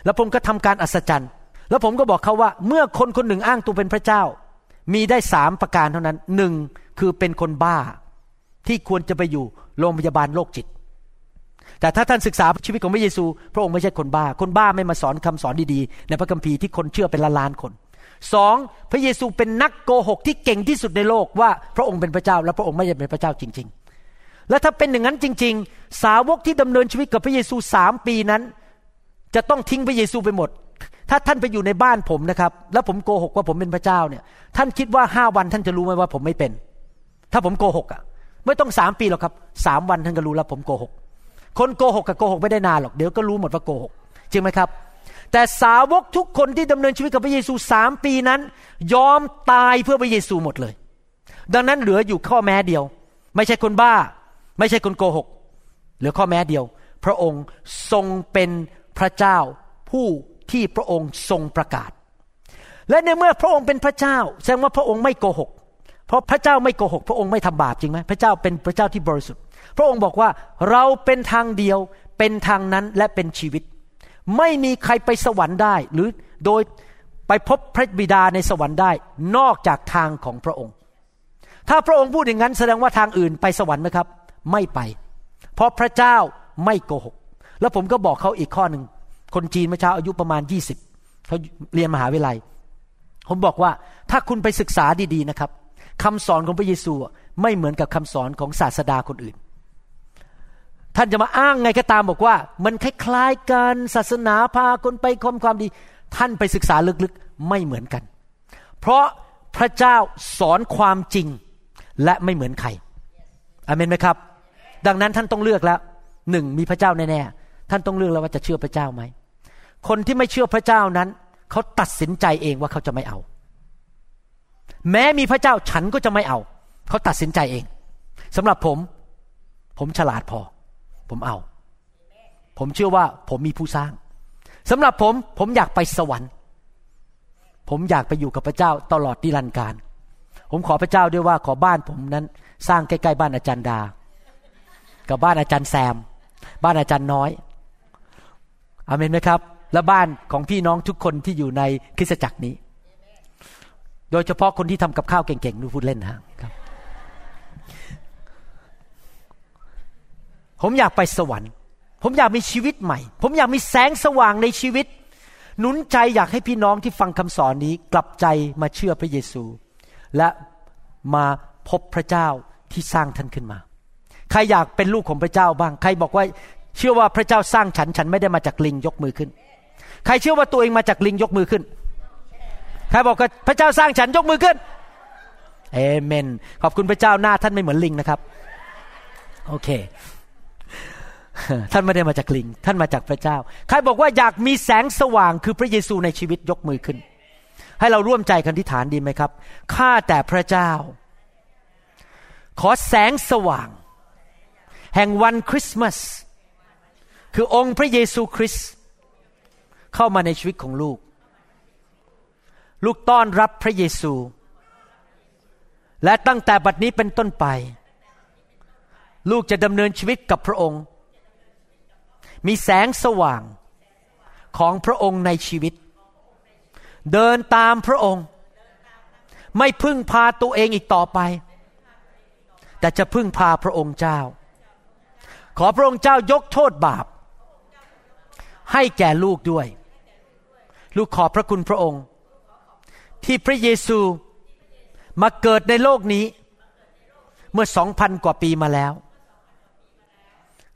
แล้วผมก็ทำการอัศจรรย์ แล้วผมก็บอกเขาว่า เมื่อคนคนหนึ่งอ้างตัวเป็นพระเจ้า มีได้สามประการเท่านั้นหนึ่งคือเป็นคนบ้า ที่ควรจะไปอยู่โรงพยาบาลโรคจิต แต่ถ้าท่านศึกษาชีวิตของพระเยซู พระองค์ไม่ใช่คนบ้า คนบ้าไม่มาสอนคำสอนดีๆ ในพระคัมภีร์ที่คนเชื่อเป็นล้านล้านคนสองพระเยซูเป็นนักโกหกที่เก่งที่สุดในโลกว่าพระองค์เป็นพระเจ้า และพระองค์ไม่ใช่เป็นพระเจ้าจริง ๆ และถ้าเป็นอย่างนั้นจริง ๆ สาวกที่ดำเนินชีวิตกับพระเยซูสามปีนั้น จะต้องทิ้งพระเยซูไปหมด ถ้าท่านไปอยู่ในบ้านผมนะครับ แล้วผมโกหกว่าผมเป็นพระเจ้าเนี่ย ท่านคิดว่าห้าวันท่านจะรู้ไหมว่าผมไม่เป็น ถ้าผมโกหกอะ ไม่ต้องสามปีหรอกครับสามวันท่านก็รู้แล้วผมโกหก คนโกหกกับโกหกไม่ได้นานหรอกเดี๋ยวก็รู้หมดว่าโกหกจริงไหมครับ แต่สาวกทุกคนที่ดำเนินชีวิตกับพระเยซูสามปีนั้น ยอมตายเพื่อพระเยซูหมดเลย ดังนั้นเหลืออยู่ข้อแม้เดียว ไม่ใช่คนบ้า ไม่ใช่คนโกหกเหลือข้อแม้เดียว พระองค์ทรงเป็นพระเจ้าผู้ที่พระองค์ทรงประกาศ และในเมื่อพระองค์เป็นพระเจ้า แสดงว่าพระองค์ไม่โกหก เพราะพระเจ้าไม่โกหก พระองค์ไม่ทำบาปจริงไหมพระเจ้าเป็นพระเจ้าที่บริสุทธิ์ พระองค์บอกว่าเราเป็นทางเดียวเป็นทางนั้นและเป็นชีวิต ไม่มีใครไปสวรรค์ได้ หรือโดยไปพบพระบิดาในสวรรค์ได้ นอกจากทางของพระองค์ ถ้าพระองค์พูดอย่างนั้นแสดงว่าทางอื่นไปสวรรค์ไหมครับ ไม่ไป เพราะพระเจ้าไม่โกหก แล้วผมก็บอกเขาอีกข้อหนึ่งคนจีนเมื่อเช้าอายุประมาณเขาเรียนมหาวิทยาลัย ผมบอกว่าถ้าคุณไปศึกษาดีๆนะครับ คำสอนของพระเยซูไม่เหมือนกับคำสอนของศาสดาคนอื่น ท่านจะมาอ้างไงก็ตามบอกว่า มันคล้ายๆกันศาสนาพาคนไปคมความดี ท่านไปศึกษาลึกๆไม่เหมือนกัน เพราะพระเจ้าสอนความจริงและไม่เหมือนใครอเมนไหมครับ ดังนั้นท่านต้องเลือกแล้วหนึ่งมีพระเจ้าแน่ๆท่านต้องเลือกแล้วว่าจะเชื่อพระเจ้าไหมคนที่ไม่เชื่อพระเจ้านั้นเขาตัดสินใจเองว่าเขาจะไม่เอา แม้มีพระเจ้าฉันก็จะไม่เอา เขาตัดสินใจเองสำหรับผม ผมฉลาดพอ ผมเอา ผมเชื่อว่าผมมีผู้สร้างสำหรับผม ผมอยากไปสวรรค์ ผมอยากไปอยู่กับพระเจ้าตลอดนิรันดร์การ ผมขอพระเจ้าด้วยว่าขอบ้านผมนั้น สร้างใกล้ๆบ้านอาจารย์ดา กับบ้านอาจารย์แซม บ้านอาจารย์น้อยอเมนไหมครับ และบ้านของพี่น้องทุกคนที่อยู่ในคริสตจักรนี้ โดยเฉพาะคนที่ทำกับข้าวเก่งๆนูพูดเล่นนะครับ ผมอยากไปสวรรค์ ผมอยากมีชีวิตใหม่ ผมอยากมีแสงสว่างในชีวิต หนุนใจอยากให้พี่น้องที่ฟังคำสอนนี้ กลับใจมาเชื่อพระเยซู และมาพบพระเจ้าที่สร้างท่านขึ้นมา ใครอยากเป็นลูกของพระเจ้าบ้าง ใครบอกว่าเชื่อว่าพระเจ้าสร้างฉัน ฉันไม่ได้มาจากลิงยกมือขึ้น ใครเชื่อว่าตัวเองมาจากลิงยกมือขึ้น ใครบอกว่าพระเจ้าสร้างฉันยกมือขึ้นเอเมน ขอบคุณพระเจ้าหน้าท่านไม่เหมือนลิงนะครับ โอเค ท่านไม่ได้มาจากลิง ท่านมาจากพระเจ้า ใครบอกว่าอยากมีแสงสว่างคือพระเยซูในชีวิตยกมือขึ้น ให้เราร่วมใจกันที่ฐานดีไหมครับ ข้าแต่พระเจ้า ขอแสงสว่าง แห่งวันคริสต์มาส คือองค์พระเยซูคริสต์เข้ามาในชีวิตของลูก ลูกต้อนรับพระเยซู และตั้งแต่บัดนี้เป็นต้นไป ลูกจะดำเนินชีวิตกับพระองค์ มีแสงสว่างของพระองค์ในชีวิต เดินตามพระองค์ ไม่พึ่งพาตัวเองอีกต่อไป แต่จะพึ่งพาพระองค์เจ้า ขอพระองค์เจ้ายกโทษบาป ให้แก่ลูกด้วย ลูกขอบพระคุณพระองค์ ที่พระเยซูมาเกิดในโลกนี้ เมื่อสองพันกว่าปีมาแล้ว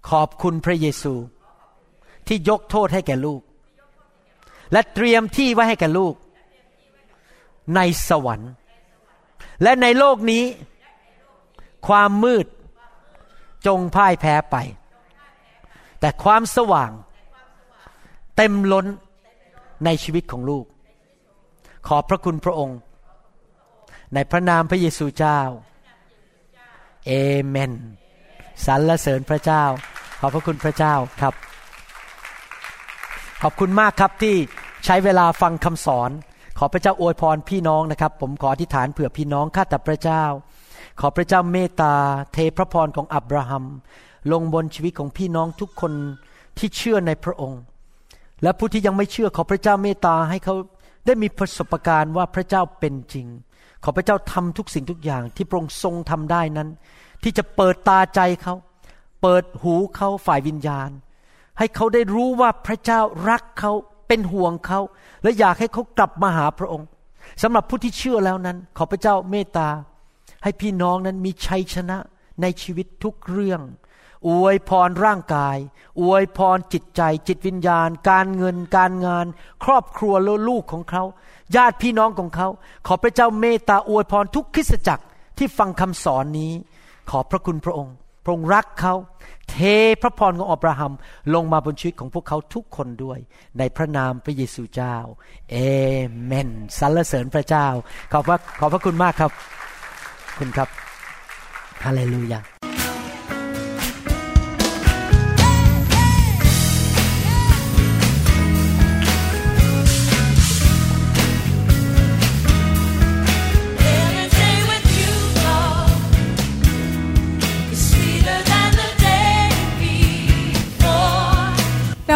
ขอบคุณพระเยซู ที่ยกโทษให้แก่ลูก และเตรียมที่ไว้ให้แก่ลูก ในสวรรค์ และในโลกนี้ ความมืดจงพ่ายแพ้ไป แต่ความสว่าง เต็มล้นในชีวิตของลูก ขอบพระคุณพระองค์ ในพระนามพระเยซูเจ้า เอเมนสรรเสริญพระเจ้า ขอบพระคุณพระเจ้าครับ ขอบคุณมากครับที่ใช้เวลาฟังคำสอน ขอพระเจ้าอวยพรพี่น้องนะครับ ผมขออธิษฐานเผื่อพี่น้องข้าแต่พระเจ้า ขอพระเจ้าเมตตา เทพระพรของอับราฮัม ลงบนชีวิตของพี่น้องทุกคนที่เชื่อในพระองค์ และผู้ที่ยังไม่เชื่อขอพระเจ้าเมตตาให้เขา ได้มีประสบการณ์ว่าพระเจ้าเป็นจริง ขอพระเจ้าทำทุกสิ่งทุกอย่างที่พระองค์ทรงทำได้นั้น ที่จะเปิดตาใจเขา เปิดหูเขาฝ่ายวิญญาณ ให้เขาได้รู้ว่าพระเจ้ารักเขาเป็นห่วงเขา และอยากให้เขากลับมาหาพระองค์สำหรับผู้ที่เชื่อแล้วนั้น ขอพระเจ้าเมตตา ให้พี่น้องนั้นมีชัยชนะในชีวิตทุกเรื่อง อวยพรร่างกาย อวยพรจิตใจ จิตวิญญาณ การเงิน การงาน ครอบครัวและลูกของเขา ญาติพี่น้องของเขา ขอพระเจ้าเมตตาอวยพรทุกคริสจักรที่ฟังคำสอนนี้ ขอพระคุณพระองค์ พระองค์รักเขา เทพระพรของอับราฮัมลงมาบนชีวิตของพวกเขาทุกคนด้วย ในพระนามพระเยซูเจ้า เอเมนสรรเสริญพระเจ้า ขอบพระขอบพระคุณมากครับ คุณครับฮาเลลูยา